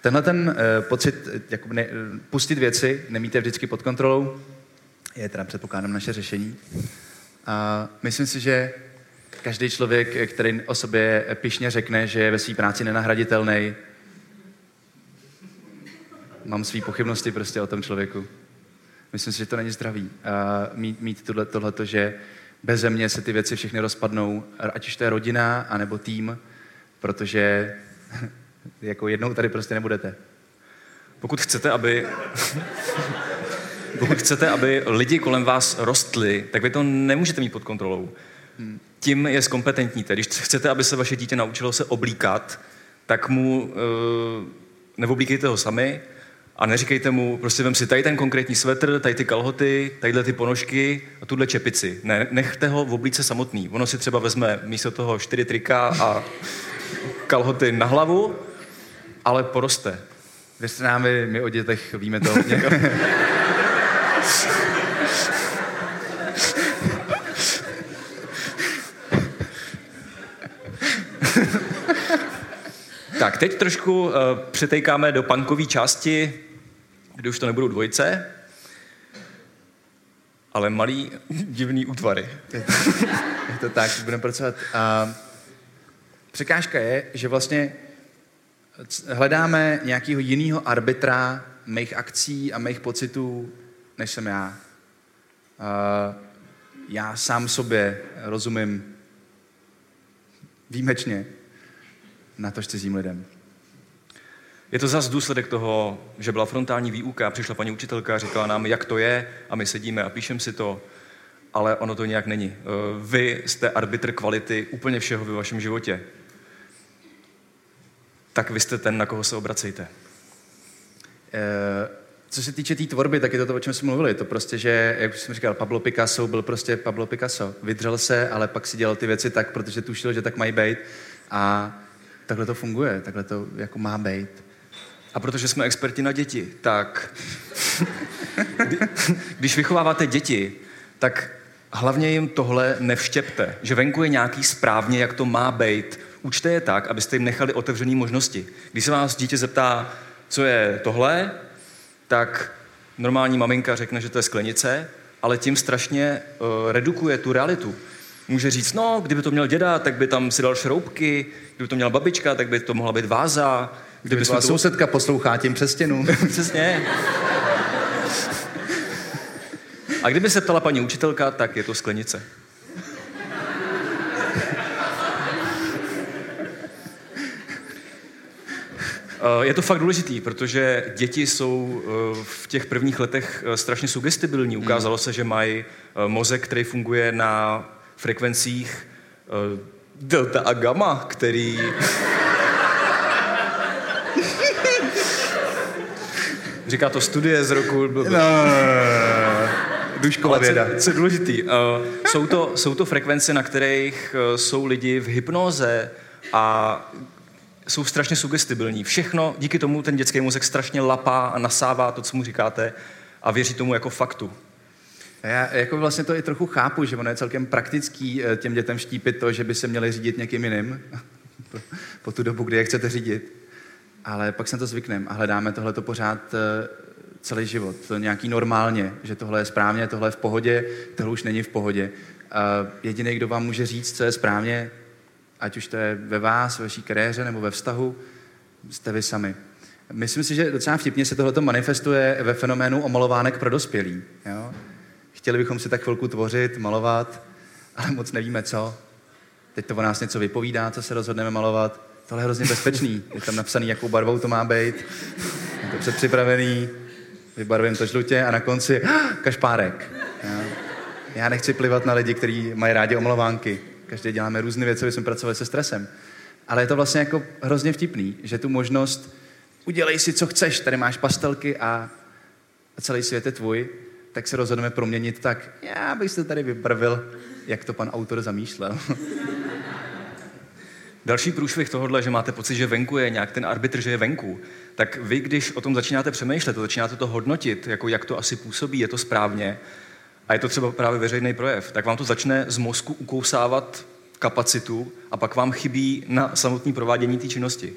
Tenhle ten uh, pocit, jako ne, pustit věci, nemíte vždycky pod kontrolou, je teda předpokládám naše řešení. A myslím si, že každý člověk, který o sobě pišně řekne, že je ve své práci nenahraditelný, mám své pochybnosti prostě o tom člověku. Myslím si, že to není zdravý. Uh, mít, mít tohle, tohleto, že bez země se ty věci všechny rozpadnou, ať už to je rodina, anebo tým, protože jako jednou tady prostě nebudete. Pokud chcete, aby... Pokud chcete, aby lidi kolem vás rostli, tak vy to nemůžete mít pod kontrolou. Hmm. Tím je zkompetentníte. Když chcete, aby se vaše dítě naučilo se oblíkat, tak mu uh, neoblíkejte ho sami, a neříkejte mu, prostě vem si tady ten konkrétní svetr, tady ty kalhoty, tadyhle ty ponožky a tuhle čepici. Ne, nechte ho v oblíce samotný. Ono si třeba vezme místo toho čtyři trika a kalhoty na hlavu, ale poroste. Věřte nám, my, my o dětech víme to hodně. tak, teď trošku uh, přetejkáme do punkové části kde už to nebudou dvojice, ale malý divný útvary. Je to, je to tak, budeme pracovat. A překážka je, že vlastně hledáme nějakého jiného arbitra mých akcí a mých pocitů, než jsem já. A já sám sobě rozumím výjimečně na to cizím lidem. Je to zase důsledek toho, že byla frontální výuka, přišla paní učitelka, říkala nám, jak to je, a my sedíme a píšeme si to, ale ono to nějak není. Eh, vy jste arbitr kvality úplně všeho ve vašem životě. Tak vy jste ten, na koho se obracejte. Eh, co se týče té tý tvorby, tak je to to, o čem jsme mluvili. To prostě, že, jak jsem říkal, Pablo Picasso byl prostě Pablo Picasso. Vydřel se, ale pak si dělal ty věci tak, protože tušil, že tak mají být. A takhle to funguje, takhle to jako má být. A protože jsme experti na děti, tak když vychováváte děti, tak hlavně jim tohle nevštěpte, že venku je nějaký správně, jak to má být. Učte je tak, abyste jim nechali otevřené možnosti. Když se vás dítě zeptá, co je tohle, tak normální maminka řekne, že to je sklenice, ale tím strašně uh, redukuje tu realitu. Může říct, no, kdyby to měl děda, tak by tam si dal šroubky, kdyby to měla babička, tak by to mohla být váza, Kdyby to... sousedka poslouchá tím přes stěnu. Přesně. A kdyby se ptala paní učitelka, tak je to sklenice. Eh, je to fakt důležitý, protože děti jsou eh, v těch prvních letech eh, strašně sugestibilní. Ukázalo se, že mají mozek, který funguje na frekvencích delta a gamma, který Říká to studie z roku... No, Dušková věda. Co, co je důležitý? Uh, jsou, to, jsou to frekvence, na kterých uh, jsou lidi v hypnoze a jsou strašně sugestibilní. Všechno, díky tomu ten dětský mozek strašně lapá a nasává to, co mu říkáte a věří tomu jako faktu. Já jako vlastně to i trochu chápu, že ono je celkem praktický eh, těm dětem štípit to, že by se měli řídit někým jiným po tu dobu, kdy je chcete řídit ale pak se to zvykneme a hledáme tohle pořád eh, celý život. To nějaký normálně, že tohle je správně, tohle je v pohodě, tohle už není v pohodě. Jediný, kdo vám může říct, co je správně, ať už to je ve vás, ve vaší kariéře nebo ve vztahu, jste vy sami. Myslím si, že docela vtipně se tohle manifestuje ve fenoménu omalovánek pro dospělí. Jo? Chtěli bychom si tak chvilku tvořit, malovat, ale moc nevíme co. Teď to o nás něco vypovídá, co se rozhodneme malovat tohle je hrozně bezpečný. Je tam napsaný, jakou barvou to má být. Je to předpřipravený, vybarvím to žlutě a na konci ah, kašpárek. Já, já nechci plivat na lidi, kteří mají rádi omlovánky. Každý děláme různé věci, aby jsme pracovali se stresem. Ale je to vlastně jako hrozně vtipný, že tu možnost udělej si, co chceš, tady máš pastelky a celý svět je tvůj, tak se rozhodneme proměnit tak, já bych se tady vybarvil, jak to pan autor zamýšlel. Další průšvih tohohle, že máte pocit, že venku je nějak ten arbitr, že je venku, tak vy, když o tom začínáte přemýšlet, začínáte to hodnotit, jako jak to asi působí, je to správně, a je to třeba právě veřejný projev, tak vám to začne z mozku ukousávat kapacitu a pak vám chybí na samotné provádění té činnosti.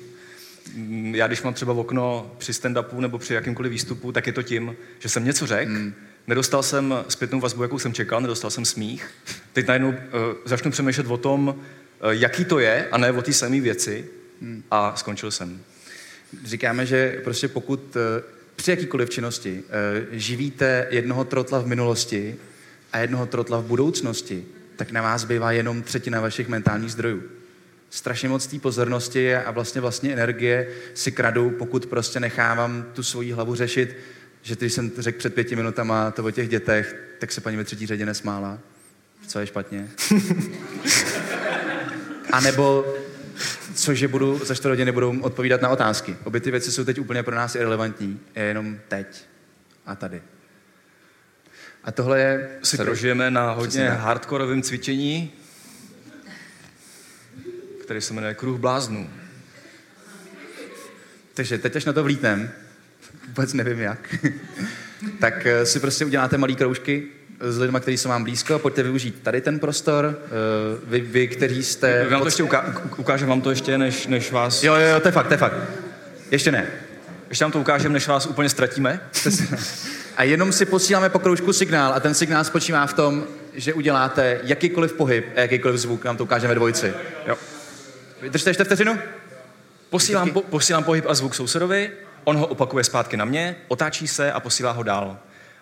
Já když mám třeba okno při stand-upu nebo při jakýmkoliv výstupu, tak je to tím, že jsem něco řekl, hmm. Nedostal jsem zpětnou vazbu, jakou jsem čekal, nedostal jsem smích. Teď najednou uh, začnu přemýšlet o tom, uh, jaký to je, a ne o té samé věci hmm. a skončil jsem. Říkáme, že prostě pokud uh, při jakýkoliv činnosti uh, živíte jednoho trotla v minulosti a jednoho trotla v budoucnosti, tak na vás bývá jenom třetina vašich mentálních zdrojů. Strašně moc té pozornosti a vlastně vlastně energie si kradu, pokud prostě nechávám tu svoji hlavu řešit, že když jsem řekl před pěti minutama to o těch dětech, tak se paní ve třetí řadě nesmála. Co je špatně? a nebo cože budu za čtvrt hodiny budou odpovídat na otázky. Obě ty věci jsou teď úplně pro nás irrelevantní. Je jenom teď a tady. A tohle je... Si prožijeme na hodně hardkorovém cvičení, který se jmenuje Kruh bláznů. Takže teď, až na to vlítnem, vůbec nevím jak, tak eh, si prostě uděláte malý kroužky s lidmi, kteří jsou vám blízko, pojďte využít tady ten prostor, eh, vy, vy kteří jste... Vám to ještě uká- ukážem vám to ještě, než, než vás... Jo, jo, jo, to je fakt, to je fakt. Ještě ne. Ještě vám to ukážeme, než vás úplně ztratíme. A jenom si posíláme po kroužku signál a ten signál spočívá v tom, že uděláte jakýkoliv pohyb a jakýkoliv zvuk, nám to ukážeme dvojici. Jo. Vydržte ještě vteřinu? Posílám, po, posílám pohyb a zvuk sousedovi, on ho opakuje zpátky na mě, otáčí se a posílá ho dál.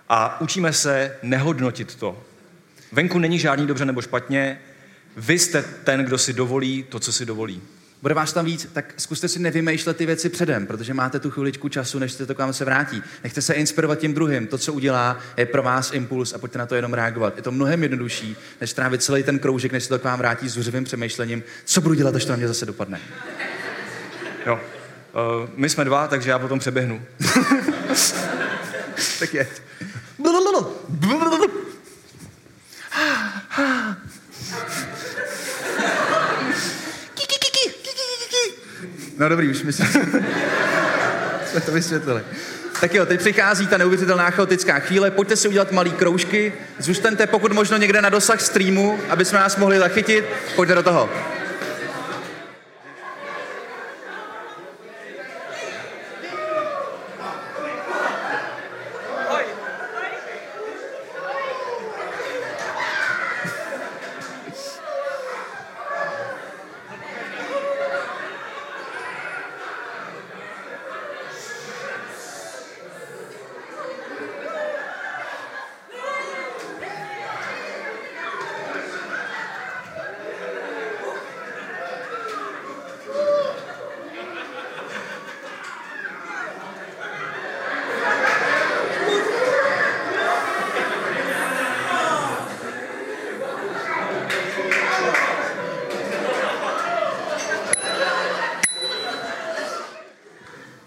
A učíme se nehodnotit to. Venku není žádný dobře nebo špatně, vy jste ten, kdo si dovolí to, co si dovolí bude vás tam víc, tak zkuste si nevymýšlet ty věci předem, protože máte tu chviličku času, než se to k vám se vrátí. Nechte se inspirovat tím druhým. To, co udělá, je pro vás impuls a pojďte na to jenom reagovat. Je to mnohem jednodušší, než trávit celý ten kroužek, než se to k vám vrátí s zuřivým přemýšlením, co budu dělat, až to na mě zase dopadne. Jo. Uh, my jsme dva, takže já potom přeběhnu. tak je. No dobrý, už myslím, jsme to vysvětlili. Tak jo, teď přichází ta neuvěřitelná chaotická chvíle. Pojďte si udělat malý kroužky. Zůstaňte pokud možno někde na dosah streamu, aby jsme nás mohli zachytit. Pojďte do toho.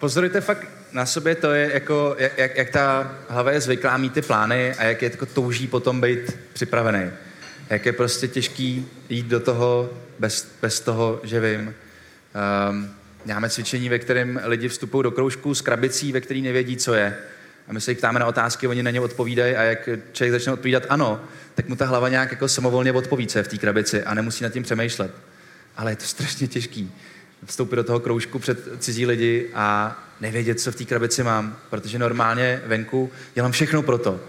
Pozorujte fakt na sobě, to je jako, jak, jak ta hlava je zvyklá mít ty plány a jak je jako touží potom být připravený. Jak je prostě těžký jít do toho bez, bez toho, že vím. Um, máme cvičení, ve kterém lidi vstupují do kroužku s krabicí, ve který nevědí, co je. A my se jich ptáme na otázky, oni na ně odpovídají a jak člověk začne odpovídat ano, tak mu ta hlava nějak jako samovolně odpoví, co je v té krabici a nemusí nad tím přemýšlet. Ale je to strašně těžký vstoupit do toho kroužku před cizí lidi a nevědět, co v té krabici mám, protože normálně venku dělám všechno pro to,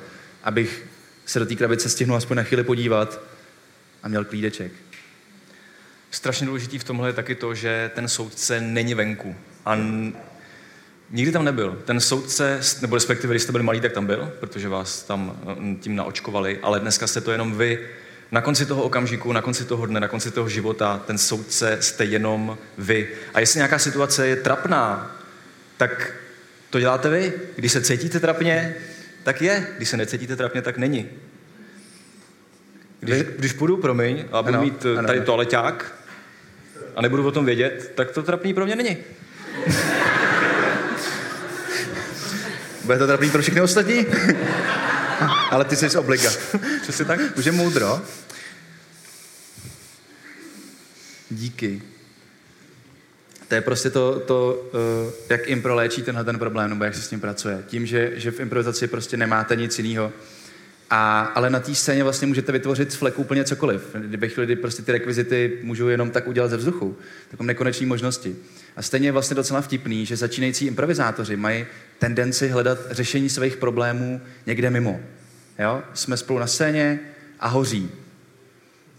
abych se do té krabice stihnul aspoň na chvíli podívat a měl klídeček. Strašně důležitý v tomhle je taky to, že ten soudce není venku. A nikdy tam nebyl. Ten soudce, nebo respektive, když jste byli malí, tak tam byl, protože vás tam mm, tím naočkovali, ale dneska jste to jenom vy, na konci toho okamžiku, na konci toho dne, na konci toho života, ten soudce jste jenom vy. A jestli nějaká situace je trapná, tak to děláte vy. Když se cítíte trapně, tak je. Když se necítíte trapně, tak není. Když, když půjdu, promiň, a budu ano, mít ano, tady toaleťák a nebudu o tom vědět, tak to trapný pro mě není. Bude to trapný pro všechny ostatní? Ale ty jsi z obliga. Přesně tak? Už je moudro. Díky. To je prostě to, to uh, jak impro léčí tenhle ten problém, nebo jak se s ním pracuje. Tím, že, že v improvizaci prostě nemáte nic jiného. A, ale na té scéně vlastně můžete vytvořit z fleku úplně cokoliv. Kdyby chvíli, kdy prostě ty rekvizity můžou jenom tak udělat ze vzduchu, tak nekoneční možnosti. A stejně je vlastně docela vtipný, že začínající improvizátoři mají tendenci hledat řešení svých problémů někde mimo. Jo? Jsme spolu na scéně a hoří.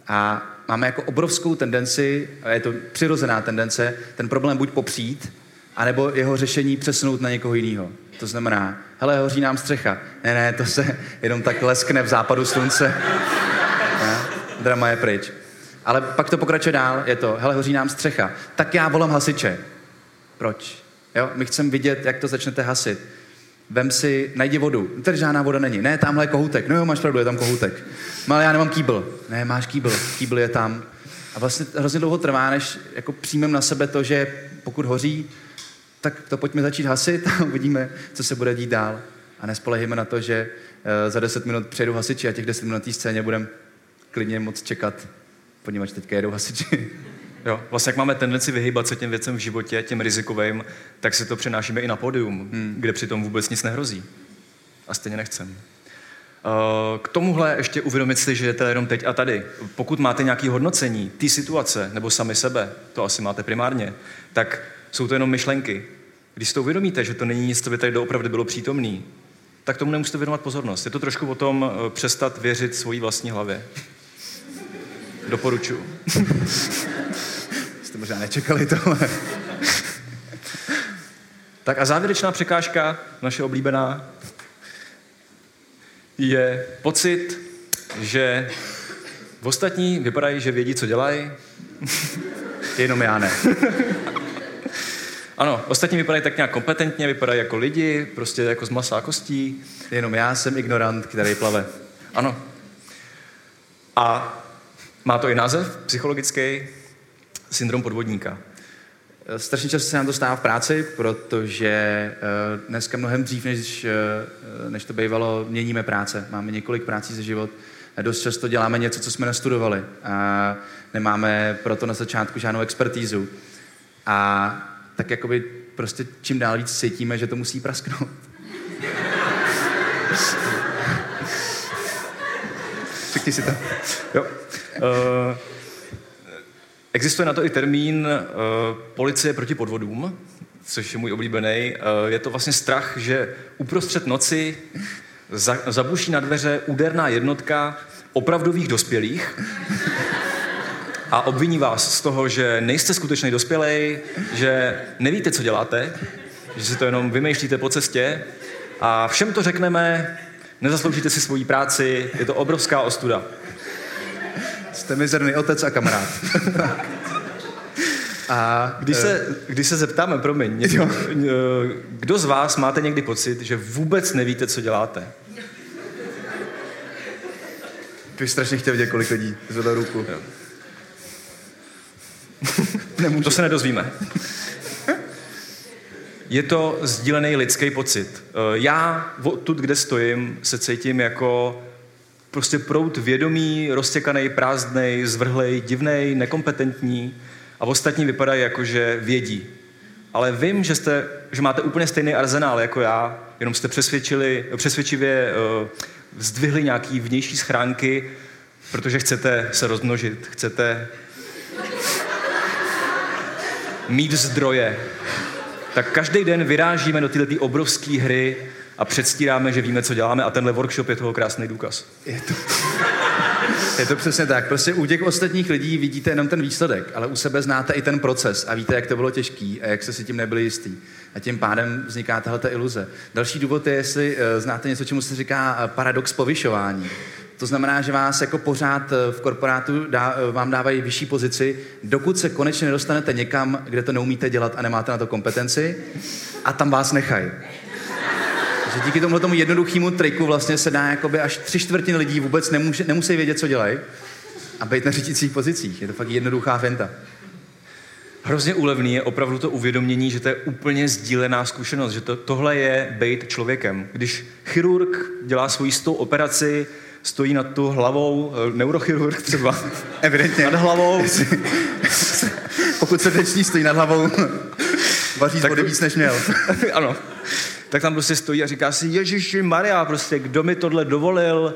A máme jako obrovskou tendenci, a je to přirozená tendence, ten problém buď popřít, anebo jeho řešení přesunout na někoho jiného. To znamená, hele, hoří nám střecha. Ne, ne, to se jenom tak leskne v západu slunce. Ne? Drama je pryč. Ale pak to pokračuje dál, je to, hele, hoří nám střecha. Tak já volám hasiče. Proč? Jo, my chceme vidět, jak to začnete hasit. Vem si, najdi vodu. Tady žádná voda není. Ne, tamhle je kohoutek. No jo, máš pravdu, je tam kohoutek. No, ale já nemám kýbl. Ne, máš kýbl. Kýbl je tam. A vlastně hrozně dlouho trvá, než jako přijmem na sebe to, že pokud hoří, tak to pojďme začít hasit a uvidíme, co se bude dít dál. A nespolehejme na to, že uh, za 10 minut přejdu hasiči a těch 10 minut na té scéně budeme klidně moc čekat, poněvadž teďka jedou hasiči. Jo, vlastně jak máme tendenci vyhýbat se těm věcem v životě, těm rizikovým, tak se to přenášíme i na pódium, hmm. kde přitom vůbec nic nehrozí. A stejně nechcem. K tomuhle ještě uvědomit si, že je to jenom teď a tady. Pokud máte nějaké hodnocení té situace nebo sami sebe, to asi máte primárně, tak jsou to jenom myšlenky. Když si to uvědomíte, že to není nic, co by tady doopravdy bylo přítomný, tak tomu nemusíte věnovat pozornost. Je to trošku o tom eh, přestat věřit svojí vlastní hlavě. Doporučuji. Jste možná nečekali tohle. tak a závěrečná překážka, naše oblíbená, je pocit, že v ostatní vypadají, že vědí, co dělají. Jenom já ne. Ano, ostatní vypadají tak nějak kompetentně, vypadají jako lidi, prostě jako z masa a kostí. Jenom já jsem ignorant, který plave. Ano. A má to i název psychologický, syndrom podvodníka. Strašně často se nám to stává v práci, protože eh, dneska mnohem dřív, než, eh, než to bývalo, měníme práce. Máme několik prací za život. Dost často děláme něco, co jsme nastudovali. A nemáme proto na začátku žádnou expertízu. A tak jakoby prostě čím dál víc cítíme, že to musí prasknout. Řekni si to. Jo. Uh, existuje na to i termín uh, policie proti podvodům, což je můj oblíbený. Uh, je to vlastně strach, že uprostřed noci za, zabuší na dveře úderná jednotka opravdových dospělých a obviní vás z toho, že nejste skutečný dospělej, že nevíte, co děláte, že si to jenom vymýšlíte po cestě a všem to řekneme, nezasloužíte si svoji práci, je to obrovská ostuda. Jste mizerný otec a kamarád. A když se, když se zeptáme, promiň, jo. kdo z vás máte někdy pocit, že vůbec nevíte, co děláte? Ty strašně chtěl vidět, kolik lidí zvedlo ruku. Jo. Nemůžu. To se nedozvíme. Je to sdílený lidský pocit. Eh, já tu, kde stojím, se cítím jako prostě prout vědomí, roztěkaný, prázdnej, zvrhlej, divnej, nekompetentní a ostatní vypadají jako, že vědí. Ale vím, že, jste, že máte úplně stejný arzenál jako já, jenom jste přesvědčili, přesvědčivě uh, zdvihli nějaký vnější schránky, protože chcete se rozmnožit, chcete mít zdroje. Tak každý den vyrážíme do této obrovské hry a předstíráme, že víme, co děláme a tenhle workshop je toho krásný důkaz. Je to, je to přesně tak. Prostě u těch ostatních lidí vidíte jenom ten výsledek, ale u sebe znáte i ten proces a víte, jak to bylo těžký a jak se si tím nebyli jistý. A tím pádem vzniká tahle iluze. Další důvod je, jestli uh, znáte něco, čemu se říká uh, paradox povyšování. To znamená, že vás jako pořád eh, v korporátu dá, eh, vám dávají vyšší pozici, dokud se konečně nedostanete někam, kde to neumíte dělat a nemáte na to kompetenci a tam vás nechají. Že díky tomu tomu jednoduchému triku vlastně se dá jakoby až tři čtvrtiny lidí vůbec nemůže, nemusí vědět, co dělají a být na řídících pozicích. Je to fakt jednoduchá fenta. hrozně úlevný je opravdu to uvědomění, že to je úplně sdílená zkušenost, že to, tohle je být člověkem. Když chirurg dělá svoji stou operaci, stojí nad tu hlavou, eh, neurochirurg třeba, Evidentně. nad hlavou, Pokud srdeční stojí nad hlavou, vaří Tak- vody víc než měl. ano, tak tam prostě stojí a říká si, Ježiši Maria, prostě kdo mi tohle dovolil,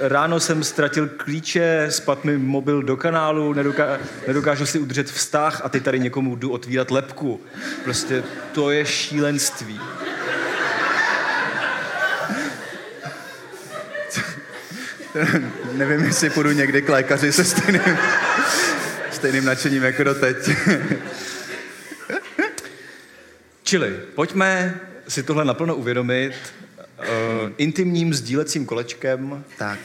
ráno jsem ztratil klíče, spadl mi mobil do kanálu, nedoká, nedokážu si udržet vztah a ty tady někomu jdu otvírat lepku. Prostě to je šílenství. Nevím, jestli půjdu někdy k lékaři se stejným, stejným nadšením jako doteď. Čili pojďme si tohle naplno uvědomit uh, intimním sdílecím kolečkem. tak,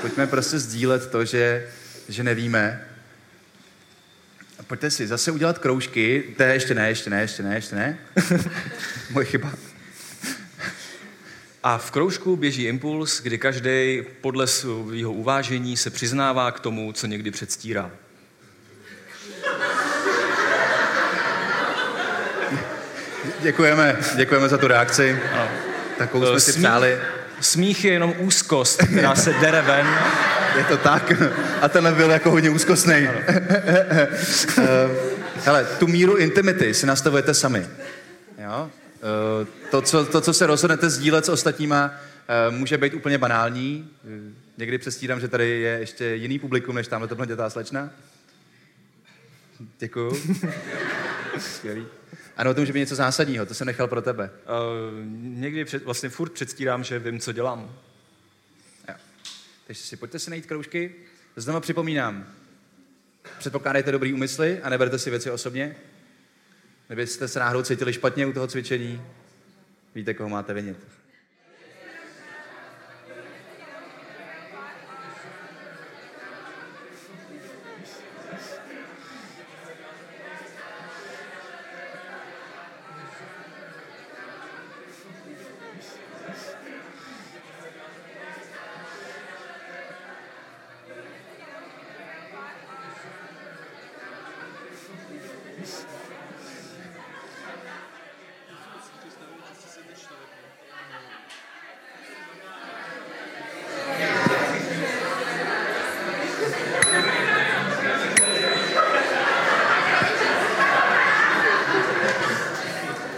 pojďme prostě sdílet to, že, že nevíme. Pojďte si zase udělat kroužky. To je ještě ne, ještě ne, ještě ne, ještě ne. Moje chyba. A v kroužku běží impuls, kdy každý podle svého uvážení se přiznává k tomu, co někdy předstírá. Děkujeme, děkujeme za tu reakci. Takovou jsme si Smí- přáli. Smích je jenom úzkost, která se dere ven. Je to tak. A tenhle byl jako hodně úzkostný. Hele, tu míru intimity si nastavujete sami. Jo? Eh, To co, to, co se rozhodnete sdílet s ostatníma, eh, může být úplně banální. Eh, Někdy přestírám, že tady je ještě jiný publikum, než tamhle tohle dětá slečna. Děkuju. Skvělý. Ano, to může být něco zásadního, to jsem nechal pro tebe. Uh, někdy před, vlastně furt předstírám, že vím, co dělám. Jo. Takže si pojďte si najít kroužky. Znovu připomínám, předpokládejte dobrý úmysly a neberte si věci osobně. Kdybyste se náhodou cítili špatně u toho cvičení, víte, koho máte vinit.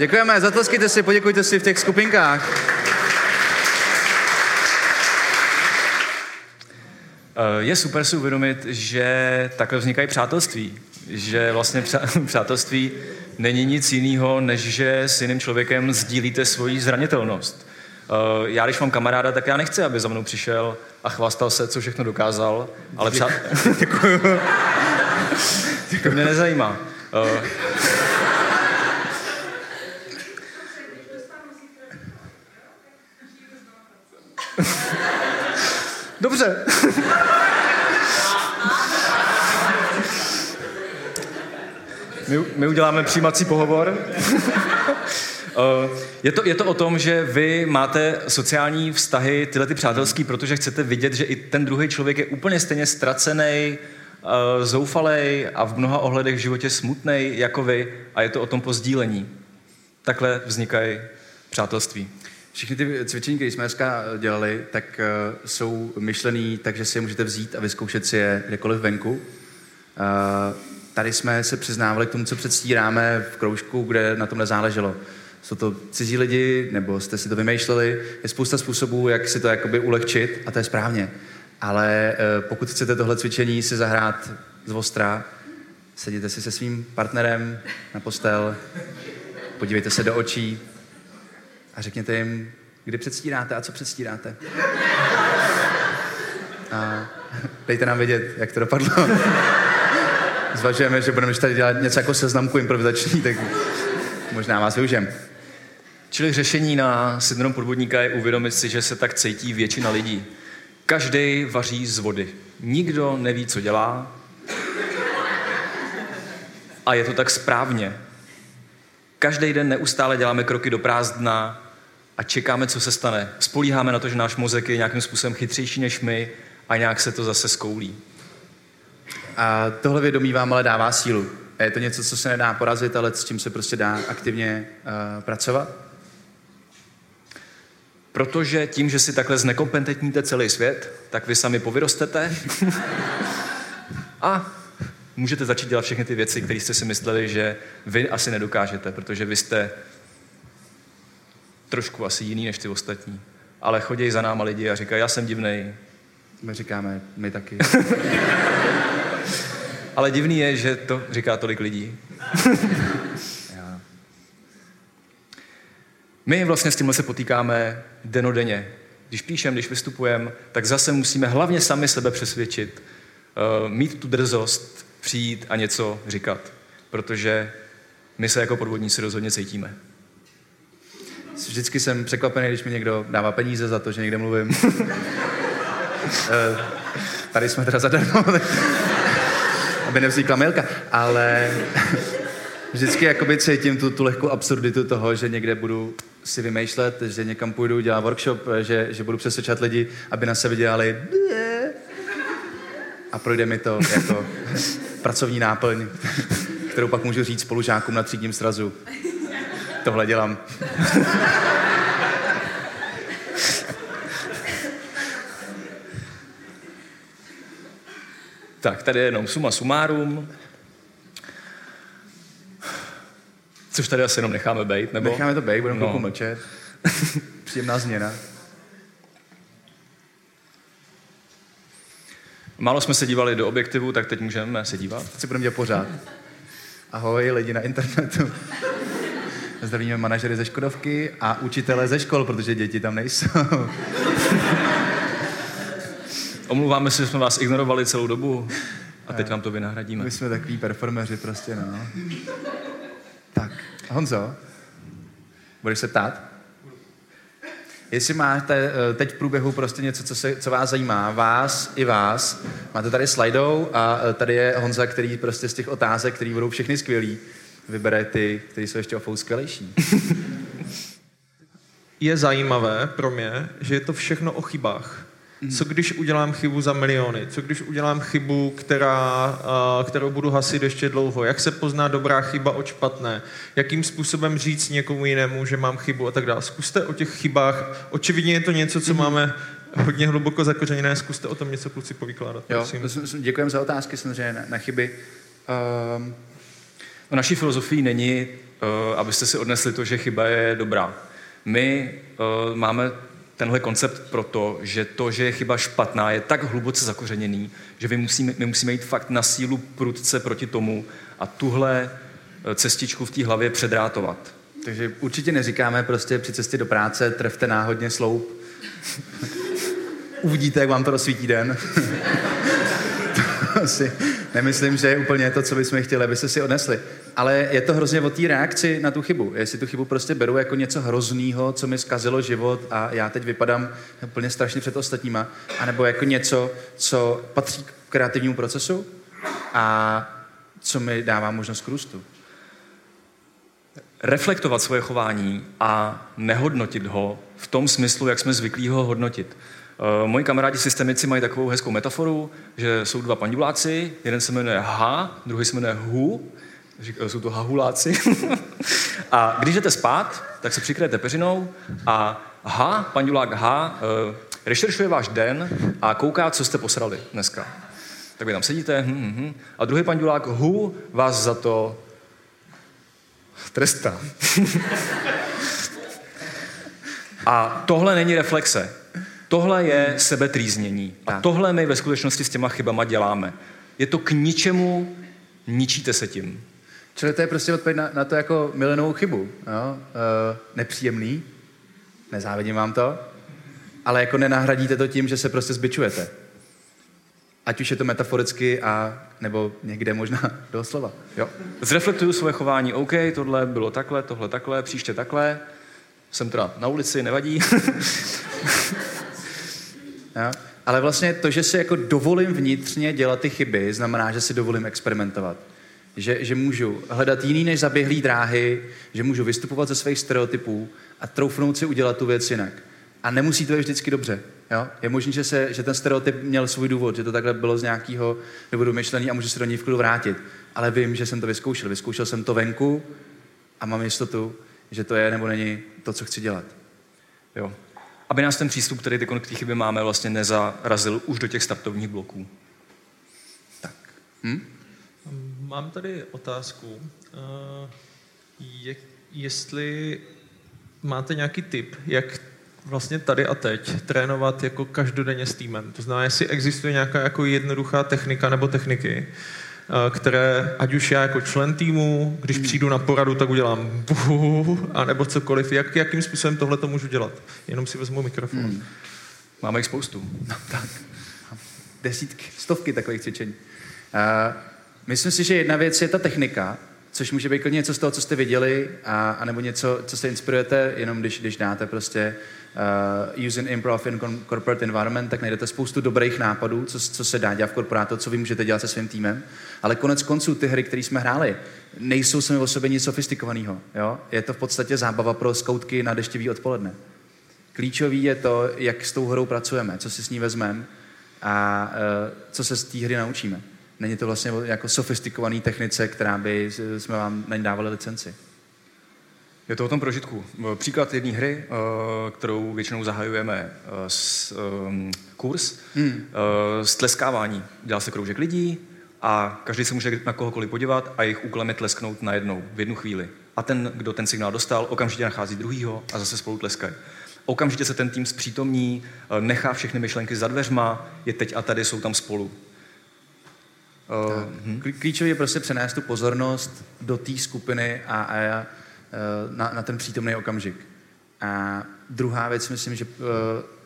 Děkujeme, zatleskejte si, poděkujte si v těch skupinkách. Eh, Je super si uvědomit, že takhle vznikají přátelství. Že vlastně přá- přátelství není nic jiného, než že s jiným člověkem sdílíte svoji zranitelnost. Eh, Já, když mám kamaráda, tak já nechci, aby za mnou přišel a chvastal se, co všechno dokázal, ale přát... to mě nezajímá. Eh, Dobře. My, my uděláme přijímací pohovor. Eh, je, to, je to o tom, že vy máte sociální vztahy, tyhle ty přátelský, protože chcete vidět, že i ten druhý člověk je úplně stejně ztracený, uh, zoufalej a v mnoha ohledech v životě smutný jako vy a je to o tom pozdílení. Takhle vznikají přátelství. Všechny ty cvičení, které jsme dneska dělali, tak uh, jsou myšlený tak, že si je můžete vzít a vyzkoušet si je kdekoliv venku. Uh, tady jsme se přiznávali k tomu, co předstíráme v kroužku, kde na tom nezáleželo. Jsou to cizí lidi, nebo jste si to vymýšleli. Je spousta způsobů, jak si to jakoby ulehčit a to je správně. Ale uh, pokud chcete tohle cvičení si zahrát z ostra, sedíte si se svým partnerem na postel, podívejte se do očí, a řekněte jim, kdy předstíráte a co předstíráte. A dejte nám vědět, jak to dopadlo. Zvažujeme, že budeme tady dělat něco jako seznamku improvizační, tak možná vás využijem. Čili řešení na syndrom podvodníka je uvědomit si, že se tak cítí většina lidí. Každý vaří z vody. Nikdo neví, co dělá. A je to tak správně. Každý den neustále děláme kroky do prázdna a čekáme, co se stane. Spolíháme na to, že náš mozek je nějakým způsobem chytřejší než my a nějak se to zase skoulí. A tohle vědomí vám ale dává sílu. A je to něco, co se nedá porazit, ale s čím se prostě dá aktivně uh, pracovat? Protože tím, že si takhle znekompetentníte celý svět, tak vy sami povyrostete a můžete začít dělat všechny ty věci, které jste si mysleli, že vy asi nedokážete, protože vy jste trošku asi jiný než ty ostatní. Ale chodí za náma lidi a říkají, já jsem divnej. My říkáme, my taky. Ale divný je, že to říká tolik lidí. My vlastně s tímhle se potýkáme denodenně. Když píšem, když vystupujeme, tak zase musíme hlavně sami sebe přesvědčit, uh, mít tu drzost, přijít a něco říkat. Protože my se jako podvodníci rozhodně cítíme. Vždycky jsem překvapený, když mi někdo dává peníze za to, že někde mluvím. Eh, tady jsme teda zadarmo, aby nevznikla milka, ale vždycky jakoby cítím tu, tu lehkou absurditu toho, že někde budu si vymýšlet, že někam půjdu dělat workshop, že, že budu přesvědčovat lidi, aby na sebe dělali a projde mi to jako pracovní náplň, kterou pak můžu říct spolužákům na třídním srazu. Tohle dělám. Tak, tady je jenom suma sumárum. Což tady asi jenom necháme být, nebo? Necháme to být, budeme no. mlčet. Příjemná změna. Málo jsme se dívali do objektivu, tak teď můžeme se dívat. Teď si budeme dělat pořád. Ahoj lidi na internetu. Zdravíme manažery ze Škodovky a učitele ze škol, protože děti tam nejsou. Omluváme se, že jsme vás ignorovali celou dobu a teď vám to vynahradíme. My jsme takový performeři prostě, no. Tak, Honzo, budeš se ptát? Jestli máte eh, teď v průběhu prostě něco, co, se, co vás zajímá, vás i vás, máte tady slajdou a eh, tady je Honza, který prostě z těch otázek, které budou všechny skvělý, vybere ty, které jsou ještě o skvělejší. Je zajímavé pro mě, že je to všechno o chybách. Co když udělám chybu za miliony? Co když udělám chybu, která, kterou budu hasit ještě dlouho? Jak se pozná dobrá chyba od špatné? Jakým způsobem říct někomu jinému, že mám chybu a tak dále? Zkuste o těch chybách. Očividně je to něco, co máme hodně hluboko zakořeněné. Zkuste o tom něco kluci povykládat. Jo, děkujeme za otázky samozřejmě na, na chyby. Um... No, naší filozofii není, uh, abyste si odnesli to, že chyba je dobrá. My uh, máme tenhle koncept proto, že to, že je chyba špatná, je tak hluboce zakořeněný, že my musíme, my musíme jít fakt na sílu prudce proti tomu a tuhle eh, cestičku v té hlavě předrátovat. Takže určitě neříkáme prostě při cestě do práce trefte náhodně sloup. Uvidíte, jak vám to rozsvítí den. to si nemyslím, že je úplně to, co bychom chtěli, aby se si odnesli. Ale je to hrozně o té reakci na tu chybu. Jestli tu chybu prostě beru jako něco hroznýho, co mi zkazilo život a já teď vypadám úplně strašně před ostatníma, anebo jako něco, co patří k kreativnímu procesu a co mi dává možnost k růstu. Reflektovat svoje chování a nehodnotit ho v tom smyslu, jak jsme zvyklí ho hodnotit. Uh, moji kamarádi systemici mají takovou hezkou metaforu, že jsou dva panduláci, jeden se jmenuje H, druhý se jmenuje Hu, jsou to hahuláci. a když jdete spát, tak se přikryjete peřinou a H, pandulák H, uh, rešeršuje váš den a kouká, co jste posrali dneska. Tak vy tam sedíte, hm, hm, hm. a druhý pandulák Hu vás za to trestá. a tohle není reflexe. Tohle je sebetrýznění. A tohle my ve skutečnosti s těma chybama děláme. Je to k ničemu, ničíte se tím. Čili to je prostě odpověď na, na to jako milenou chybu. Jo? E, nepříjemný, nezávidím vám to, ale jako nenahradíte to tím, že se prostě zbičujete. Ať už je to metaforicky a nebo někde možná doslova. Jo. Zreflektuju svoje chování, OK, tohle bylo takhle, tohle takhle, příště takhle. Jsem teda na ulici, nevadí. Ale vlastně to, že si jako dovolím vnitřně dělat ty chyby, znamená, že si dovolím experimentovat. Že, že můžu hledat jiný než zaběhlý dráhy, že můžu vystupovat ze svých stereotypů a troufnout si udělat tu věc jinak. A nemusí to být vždycky dobře. Jo? Je možné, že, se, že ten stereotyp měl svůj důvod, že to takhle bylo z nějakého důvodu myšlení a můžu se do něj v klidu vrátit. Ale vím, že jsem to vyzkoušel. Vyzkoušel jsem to venku a mám jistotu, že to je nebo není to, co chci dělat. Jo. Aby nás ten přístup, který ty k té chybě máme, vlastně nezarazil už do těch startovních bloků. Tak. Hm? Mám tady otázku. Uh, je, jestli máte nějaký tip, jak vlastně tady a teď trénovat jako každodenně s týmem. To znamená, jestli existuje nějaká jako jednoduchá technika nebo techniky, eh, které, ať už já jako člen týmu, když přijdu na poradu, tak udělám buhu, anebo cokoliv. Jak, jakým způsobem tohle to můžu dělat? Jenom si vezmu mikrofon. Hmm. Máme jich spoustu. No, tak. Desítky, stovky takových cvičení. Uh, myslím si, že jedna věc je ta technika, což může být klidně něco z toho, co jste viděli, a, a nebo něco, co se inspirujete, jenom když, když dáte prostě uh, using improv in corporate environment, tak najdete spoustu dobrých nápadů, co, co se dá dělat v korporátu, co vy můžete dělat se svým týmem. Ale konec konců ty hry, které jsme hráli, nejsou sami o sobě nic sofistikovaného. Je to v podstatě zábava pro skoutky na deštivý odpoledne. Klíčový je to, jak s tou hrou pracujeme, co si s ní vezmeme a uh, co se z té hry naučíme. Není to vlastně jako sofistikovaný technice, která by jsme vám na ní dávali licenci. Je to o tom prožitku. Příklad jedné hry, eh, kterou většinou zahajujeme eh, s ehm, kurz, hmm. stleskávání. Eh, Dělá se kroužek lidí a každý se může na kohokoliv podívat a jejich úkolem je tlesknout najednou, v jednu chvíli. A ten, kdo ten signál dostal, okamžitě nachází druhýho a zase spolu tleskají. Okamžitě se ten tým zpřítomní, nechá všechny myšlenky za dveřma, je teď a tady, jsou tam spolu. Uh, Klíčové je prostě přenést tu pozornost do té skupiny a, a uh, na, na ten přítomný okamžik. A druhá věc, myslím, že uh,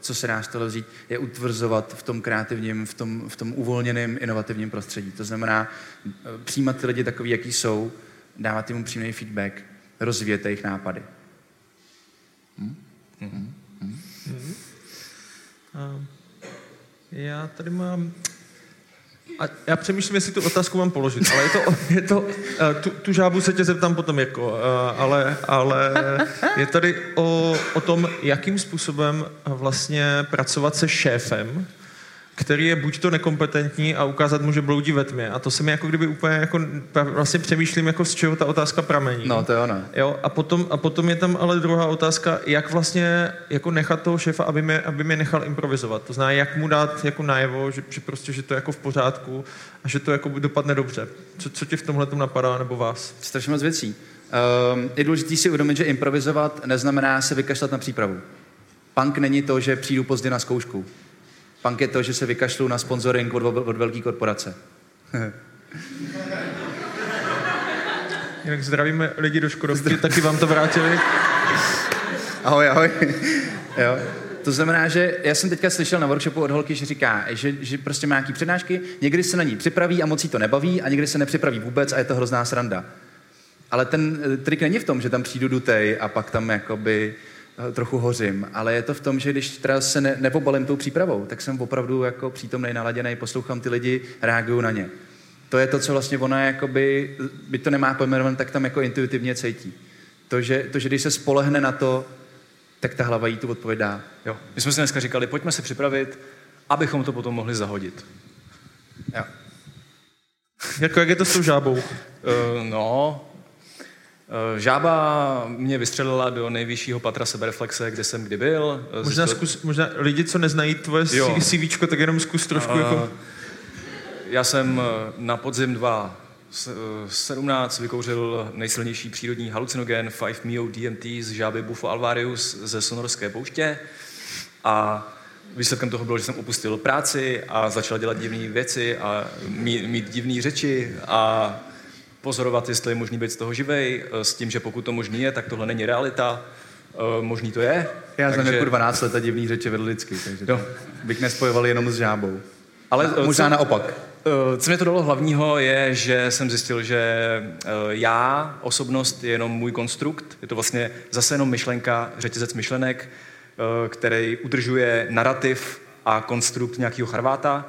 co se dá z toho vzít, je utvrzovat v tom kreativním, v tom, v tom uvolněném, inovativním prostředí. To znamená uh, přijímat ty lidi takový, jaký jsou, dávat jim přímý feedback, rozvíjet jejich nápady. Hmm? Hmm. Hmm. Hmm. Uh, já tady mám a já přemýšlím, jestli tu otázku mám položit, ale je to, je to eh, tu, tu žábu se tě zeptám potom, jako, ale, ale je tady o, o tom, jakým způsobem vlastně pracovat se šéfem, který je buď to nekompetentní a ukázat mu, že bloudí ve tmě. A to se mi jako kdyby úplně jako vlastně přemýšlím, jako z čeho ta otázka pramení. No, to je ono. Jo, a potom, a potom je tam ale druhá otázka, jak vlastně jako nechat toho šéfa, aby mě, aby mě nechal improvizovat. To znamená, jak mu dát jako najevo, že, že prostě, že to je jako v pořádku a že to jako dopadne dobře. Co, co tě v tomhle napadá, nebo vás? Strašně moc věcí. Um, je důležité si uvědomit, že improvizovat neznamená se vykašlat na přípravu. Punk není to, že přijdu pozdě na zkoušku. Punk je to, že se vykašlu na sponsoring od, od velké korporace. Jinak zdravíme lidi do Škodovky, taky vám to vrátili. Ahoj, ahoj. jo. To znamená, že já jsem teďka slyšel na workshopu od holky, že říká, že, že prostě má nějaký přednášky, někdy se na ní připraví a moc jí to nebaví a někdy se nepřipraví vůbec a je to hrozná sranda. Ale ten eh, trik není v tom, že tam přijdu dutej a pak tam jakoby trochu hořím, ale je to v tom, že když teda se ne, nepobalím tou přípravou, tak jsem opravdu jako přítomný, naladěný, poslouchám ty lidi, reaguju na ně. To je to, co vlastně ona jakoby, by to nemá pojmenovat, tak tam jako intuitivně cítí. To že, to, že když se spolehne na to, tak ta hlava jí tu odpověď dá. Jo. My jsme si dneska říkali, pojďme se připravit, abychom to potom mohli zahodit. Jo. Jako jak je to s tou žábou? Uh, no, Eh, žába mě vystřelila do nejvyššího patra sebereflexe, kde jsem kdy byl. Eh, možná, to... zkus, možná lidi, co neznají tvoje jo. CV, tak jenom zkus trošku uh, jako... Já jsem na podzim 2017 vykouřil nejsilnější přírodní halucinogen 5-MeO DMT z žáby Bufo alvarius ze sonorské pouště a výsledkem toho bylo, že jsem opustil práci a začal dělat divné věci a mít, mít divné řeči a pozorovat, jestli je možný být z toho živej, eh, s tím, že pokud to možný je, tak tohle není realita, eh, možný to je. Já takže... jsem jako 12 let a divný řeči vedl lidsky, takže jo. bych nespojoval jenom s žábou. Ale a, eh, možná co, naopak. Co mě to dalo hlavního je, že jsem zjistil, že já, osobnost, je jenom můj konstrukt. Je to vlastně zase jenom myšlenka, řetězec myšlenek, který udržuje narrativ a konstrukt nějakého charváta,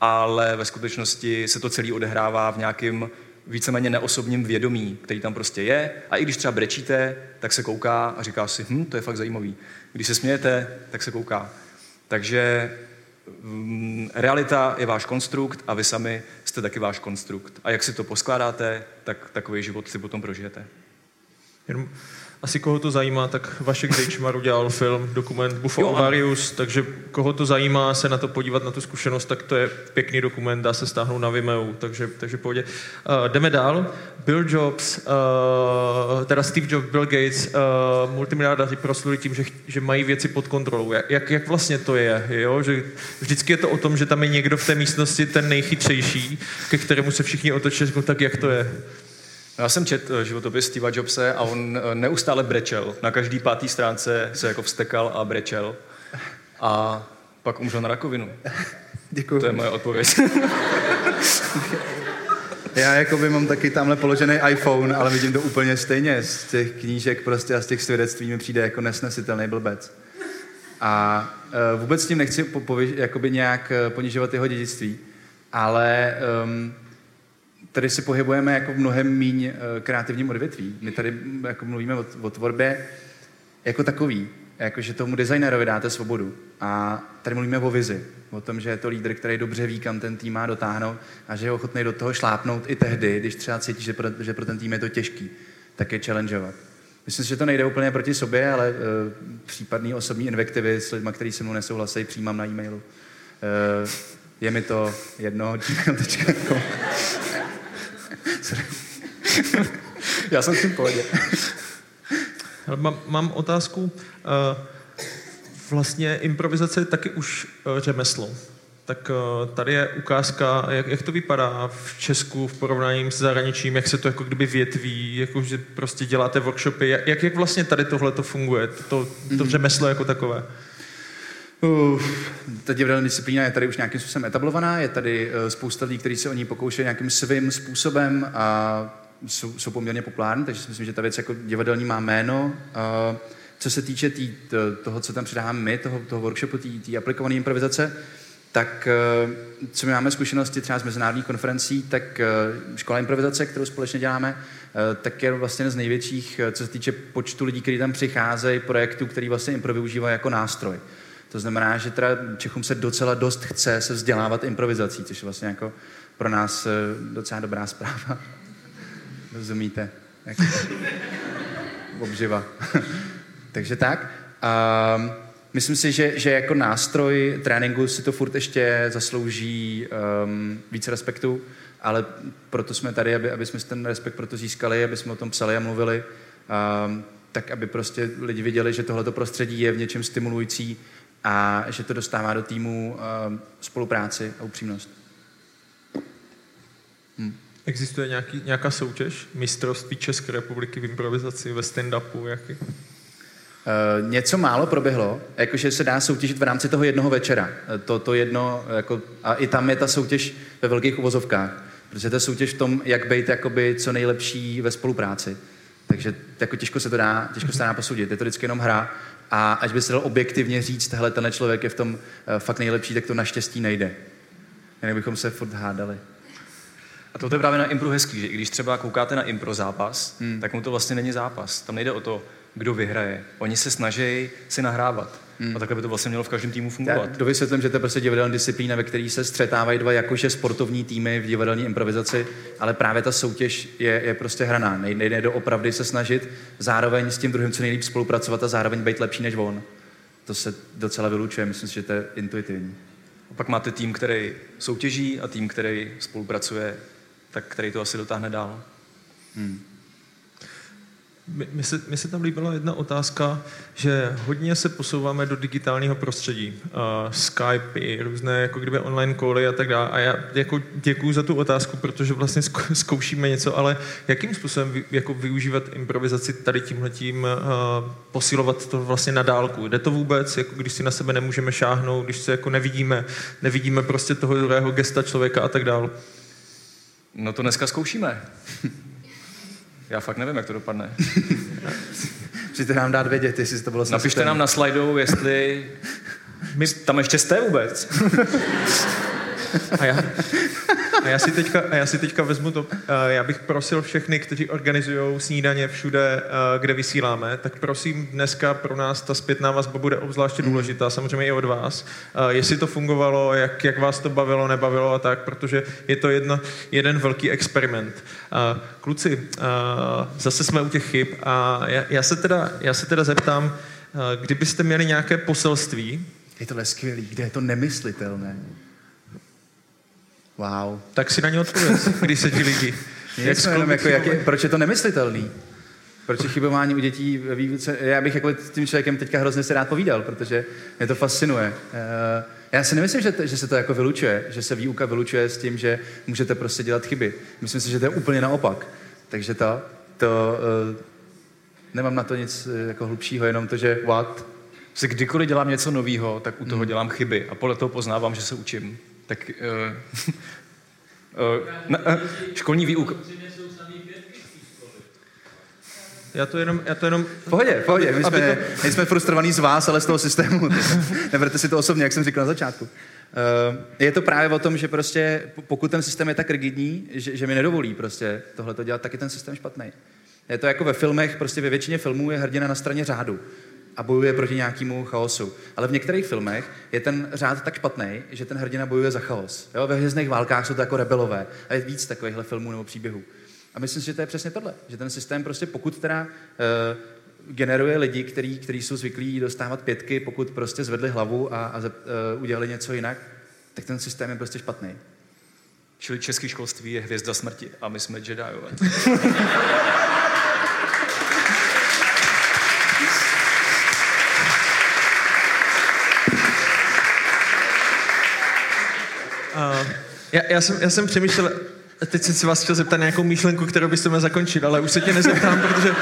ale ve skutečnosti se to celé odehrává v nějakém víceméně neosobním vědomí, který tam prostě je. A i když třeba brečíte, tak se kouká a říká si, hm, to je fakt zajímavý. Když se smějete, tak se kouká. Takže mm, realita je váš konstrukt a vy sami jste taky váš konstrukt. A jak si to poskládáte, tak takový život si potom prožijete. Jenom asi koho to zajímá, tak Vašek Dejčmar udělal film, dokument Buffo jo, Ovarius, takže koho to zajímá se na to podívat, na tu zkušenost, tak to je pěkný dokument, dá se stáhnout na Vimeo, takže, takže pohodě. Uh, jdeme dál. Bill Jobs, uh, teda Steve Jobs, Bill Gates, uh, multimiliardáři prosluli tím, že, že mají věci pod kontrolou. Jak, jak vlastně to je? Jo? Že vždycky je to o tom, že tam je někdo v té místnosti ten nejchytřejší, ke kterému se všichni otočí, tak jak to je? Já jsem čet eh, životopis Steva Jobse a on eh, neustále brečel. Na každý pátý stránce se jako vstekal a brečel. A pak umřel na rakovinu. Děkuji. To je moje odpověď. Já jako by mám taky tamhle položený iPhone, ale vidím to úplně stejně. Z těch knížek prostě a z těch svědectví mi přijde jako nesnesitelný blbec. A uh, vůbec s tím nechci po, po, jakoby nějak ponižovat jeho dědictví, ale um, tady se pohybujeme jako v mnohem míň eh, kreativním odvětví. My tady mm, jako mluvíme o, o tvorbě jako takový, jako že tomu designerovi dáte svobodu. A tady mluvíme o vizi, o tom, že je to lídr, který dobře ví, kam ten tým má dotáhnout a že je ochotný do toho šlápnout i tehdy, když třeba cítí, že pro, že pro ten tým je to těžký, tak je challengeovat. Myslím si, že to nejde úplně proti sobě, ale uh, případný osobní invektivy s lidmi, kteří se mnou nesouhlasí, přijímám na e-mailu. Uh, je mi to jedno. Já jsem s tím pohodě. Mám, mám otázku. Eh, vlastně improvizace je taky už eh, řemeslo. Tak eh, tady je ukázka, jak, jak to vypadá v Česku v porovnání s zahraničím, jak se to jako kdyby větví, jako že prostě děláte workshopy, jak, jak vlastně tady tohle to funguje, to, to mhm. řemeslo jako takové? Uh, ta divadelní disciplína je tady už nějakým způsobem etablovaná, je tady uh, spousta lidí, kteří se o ní pokoušejí nějakým svým způsobem a jsou, jsou poměrně populární, takže si myslím, že ta věc jako divadelní má jméno. Co se týče tý, toho, co tam předáváme my, toho, toho workshopu, té aplikované improvizace, tak uh, co my máme zkušenosti třeba z mezinárodních konferencí, tak uh, škola improvizace, kterou společně děláme, tak je vlastně z největších, co se týče počtu lidí, kteří tam přicházejí, projektů, který vlastně impro využívají jako nástroj. To znamená, že teda Čechům se docela dost chce se vzdělávat improvizací, což je vlastně jako pro nás eh, docela dobrá zpráva. Rozumíte? Jak obživa. Takže tak. Um, myslím si, že, že jako nástroj tréninku si to furt ještě zaslouží um, více respektu, ale proto jsme tady, aby, aby jsme ten respekt proto získali, aby jsme o tom psali a mluvili, um, tak aby prostě lidi viděli, že tohleto prostředí je v něčem stimulující a že to dostává do týmu uh, spolupráci a upřímnost. Hmm. Existuje nějaký, nějaká soutěž? Mistrovství České republiky v improvizaci, ve stand-upu? Jaký? Uh, něco málo proběhlo, jakože se dá soutěžit v rámci toho jednoho večera. Eh, to, to jedno, jako, a i tam je ta soutěž ve velkých uvozovkách, protože to je soutěž v tom, jak být jakoby co nejlepší ve spolupráci. Takže jako těžko se to dá, těžko se to dá posoudit. Je to vždycky jenom hra a až by se dal objektivně říct, hele, ten člověk je v tom uh, fakt nejlepší, tak to naštěstí nejde. Jinak bychom se furt hádali. A to je právě na impro hezký, že i když třeba koukáte na impro zápas, hmm. tak mu to vlastně není zápas. Tam nejde o to, kdo vyhraje. Oni se snaží si nahrávat. Hmm. A takhle by to vlastně mělo v každém týmu fungovat. Já dovysvětlím, že to je prostě divadelní disciplína, ve které se střetávají dva jakože sportovní týmy v divadelní improvizaci, ale právě ta soutěž je, je prostě hraná. Nejde do opravdy se snažit, zároveň s tím druhým co nejlíp spolupracovat a zároveň být lepší než on. To se docela vylučuje, myslím si, že to je intuitivní. A pak máte tým, který soutěží a tým, který spolupracuje, tak který to asi dotáhne dál. Hmm. Mně se, mi se tam líbila jedna otázka, že hodně se posouváme do digitálního prostředí. Uh, Skype, různé jako kdyby online koly a tak dále. A já jako děkuju za tu otázku, protože vlastně zkoušíme něco, ale jakým způsobem vy, jako využívat improvizaci tady tímhletím, uh, posilovat to vlastně na dálku? Jde to vůbec, jako když si na sebe nemůžeme šáhnout, když se jako nevidíme, nevidíme prostě toho druhého gesta člověka a tak dále? No to dneska zkoušíme. Já fakt nevím, jak to dopadne. Můžete nám dát vědět, jestli to bylo Napište nám na slajdu, jestli my tam ještě jste vůbec. A já, A já si teďka, a já si teďka vezmu to, já bych prosil všechny, kteří organizují snídaně všude, kde vysíláme, tak prosím dneska pro nás ta zpětná vazba bude obzvláště mm. důležitá, samozřejmě i od vás. Jestli to fungovalo, jak, jak vás to bavilo, nebavilo a tak, protože je to jedno, jeden velký experiment. Kluci, zase jsme u těch chyb a já, já, se, teda, já se teda zeptám, kdybyste měli nějaké poselství, je tohle skvělý, kde je to nemyslitelné. Wow. Tak si na ně odpověď, když se ti lidi. Jak jenom jako, jak je, proč je to nemyslitelný? Proč je chybování u dětí ve výuce? Já bych jako s tím člověkem teďka hrozně se rád povídal, protože mě to fascinuje. Eh, já si nemyslím, že, to, že se to jako vylučuje, že se výuka vylučuje s tím, že můžete prostě dělat chyby. Myslím si, že to je úplně naopak. Takže to, to uh, nemám na to nic eh, jako hlubšího, jenom to, že what? Že kdykoliv dělám něco nového, tak u toho hmm. dělám chyby a podle toho poznávám, že se učím. Tak uh, uh, na, uh, školní výuka... Já to jenom... Já to jenom v pohodě, v pohodě. My jsme, to... my jsme frustrovaní z vás, ale z toho systému. Neberte si to osobně, jak jsem říkal na začátku. Je to právě o tom, že prostě pokud ten systém je tak rigidní, že, že mi nedovolí prostě tohle dělat, tak je ten systém špatný. Je to jako ve filmech, prostě ve většině filmů je hrdina na straně řádu a bojuje proti nějakému chaosu. Ale v některých filmech je ten řád tak špatný, že ten hrdina bojuje za chaos. Jo? Ve hvězdných válkách jsou to jako rebelové. A je víc takovýchhle filmů nebo příběhů. A myslím si, že to je přesně tohle. Že ten systém prostě, pokud teda uh, generuje lidi, kteří který jsou zvyklí dostávat pětky, pokud prostě zvedli hlavu a, a uh, udělali něco jinak, tak ten systém je prostě špatný. Čili české školství je hvězda smrti a my jsme Jediové. Uh, já, já, jsem, já jsem přemýšlel, teď jsem si vás chtěl zeptat nějakou myšlenku, kterou byste mě zakončil, ale už se tě nezeptám, protože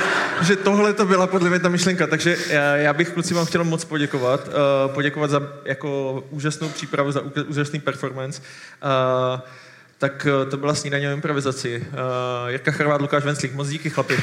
že tohle to byla podle mě ta myšlenka. Takže já, já bych kluci vám chtěl moc poděkovat. Uh, poděkovat za jako úžasnou přípravu, za úžasný performance. Uh, tak uh, to byla snídaně o improvizaci. Uh, Jirka Charvát, Lukáš Venclík, moc díky chlapi.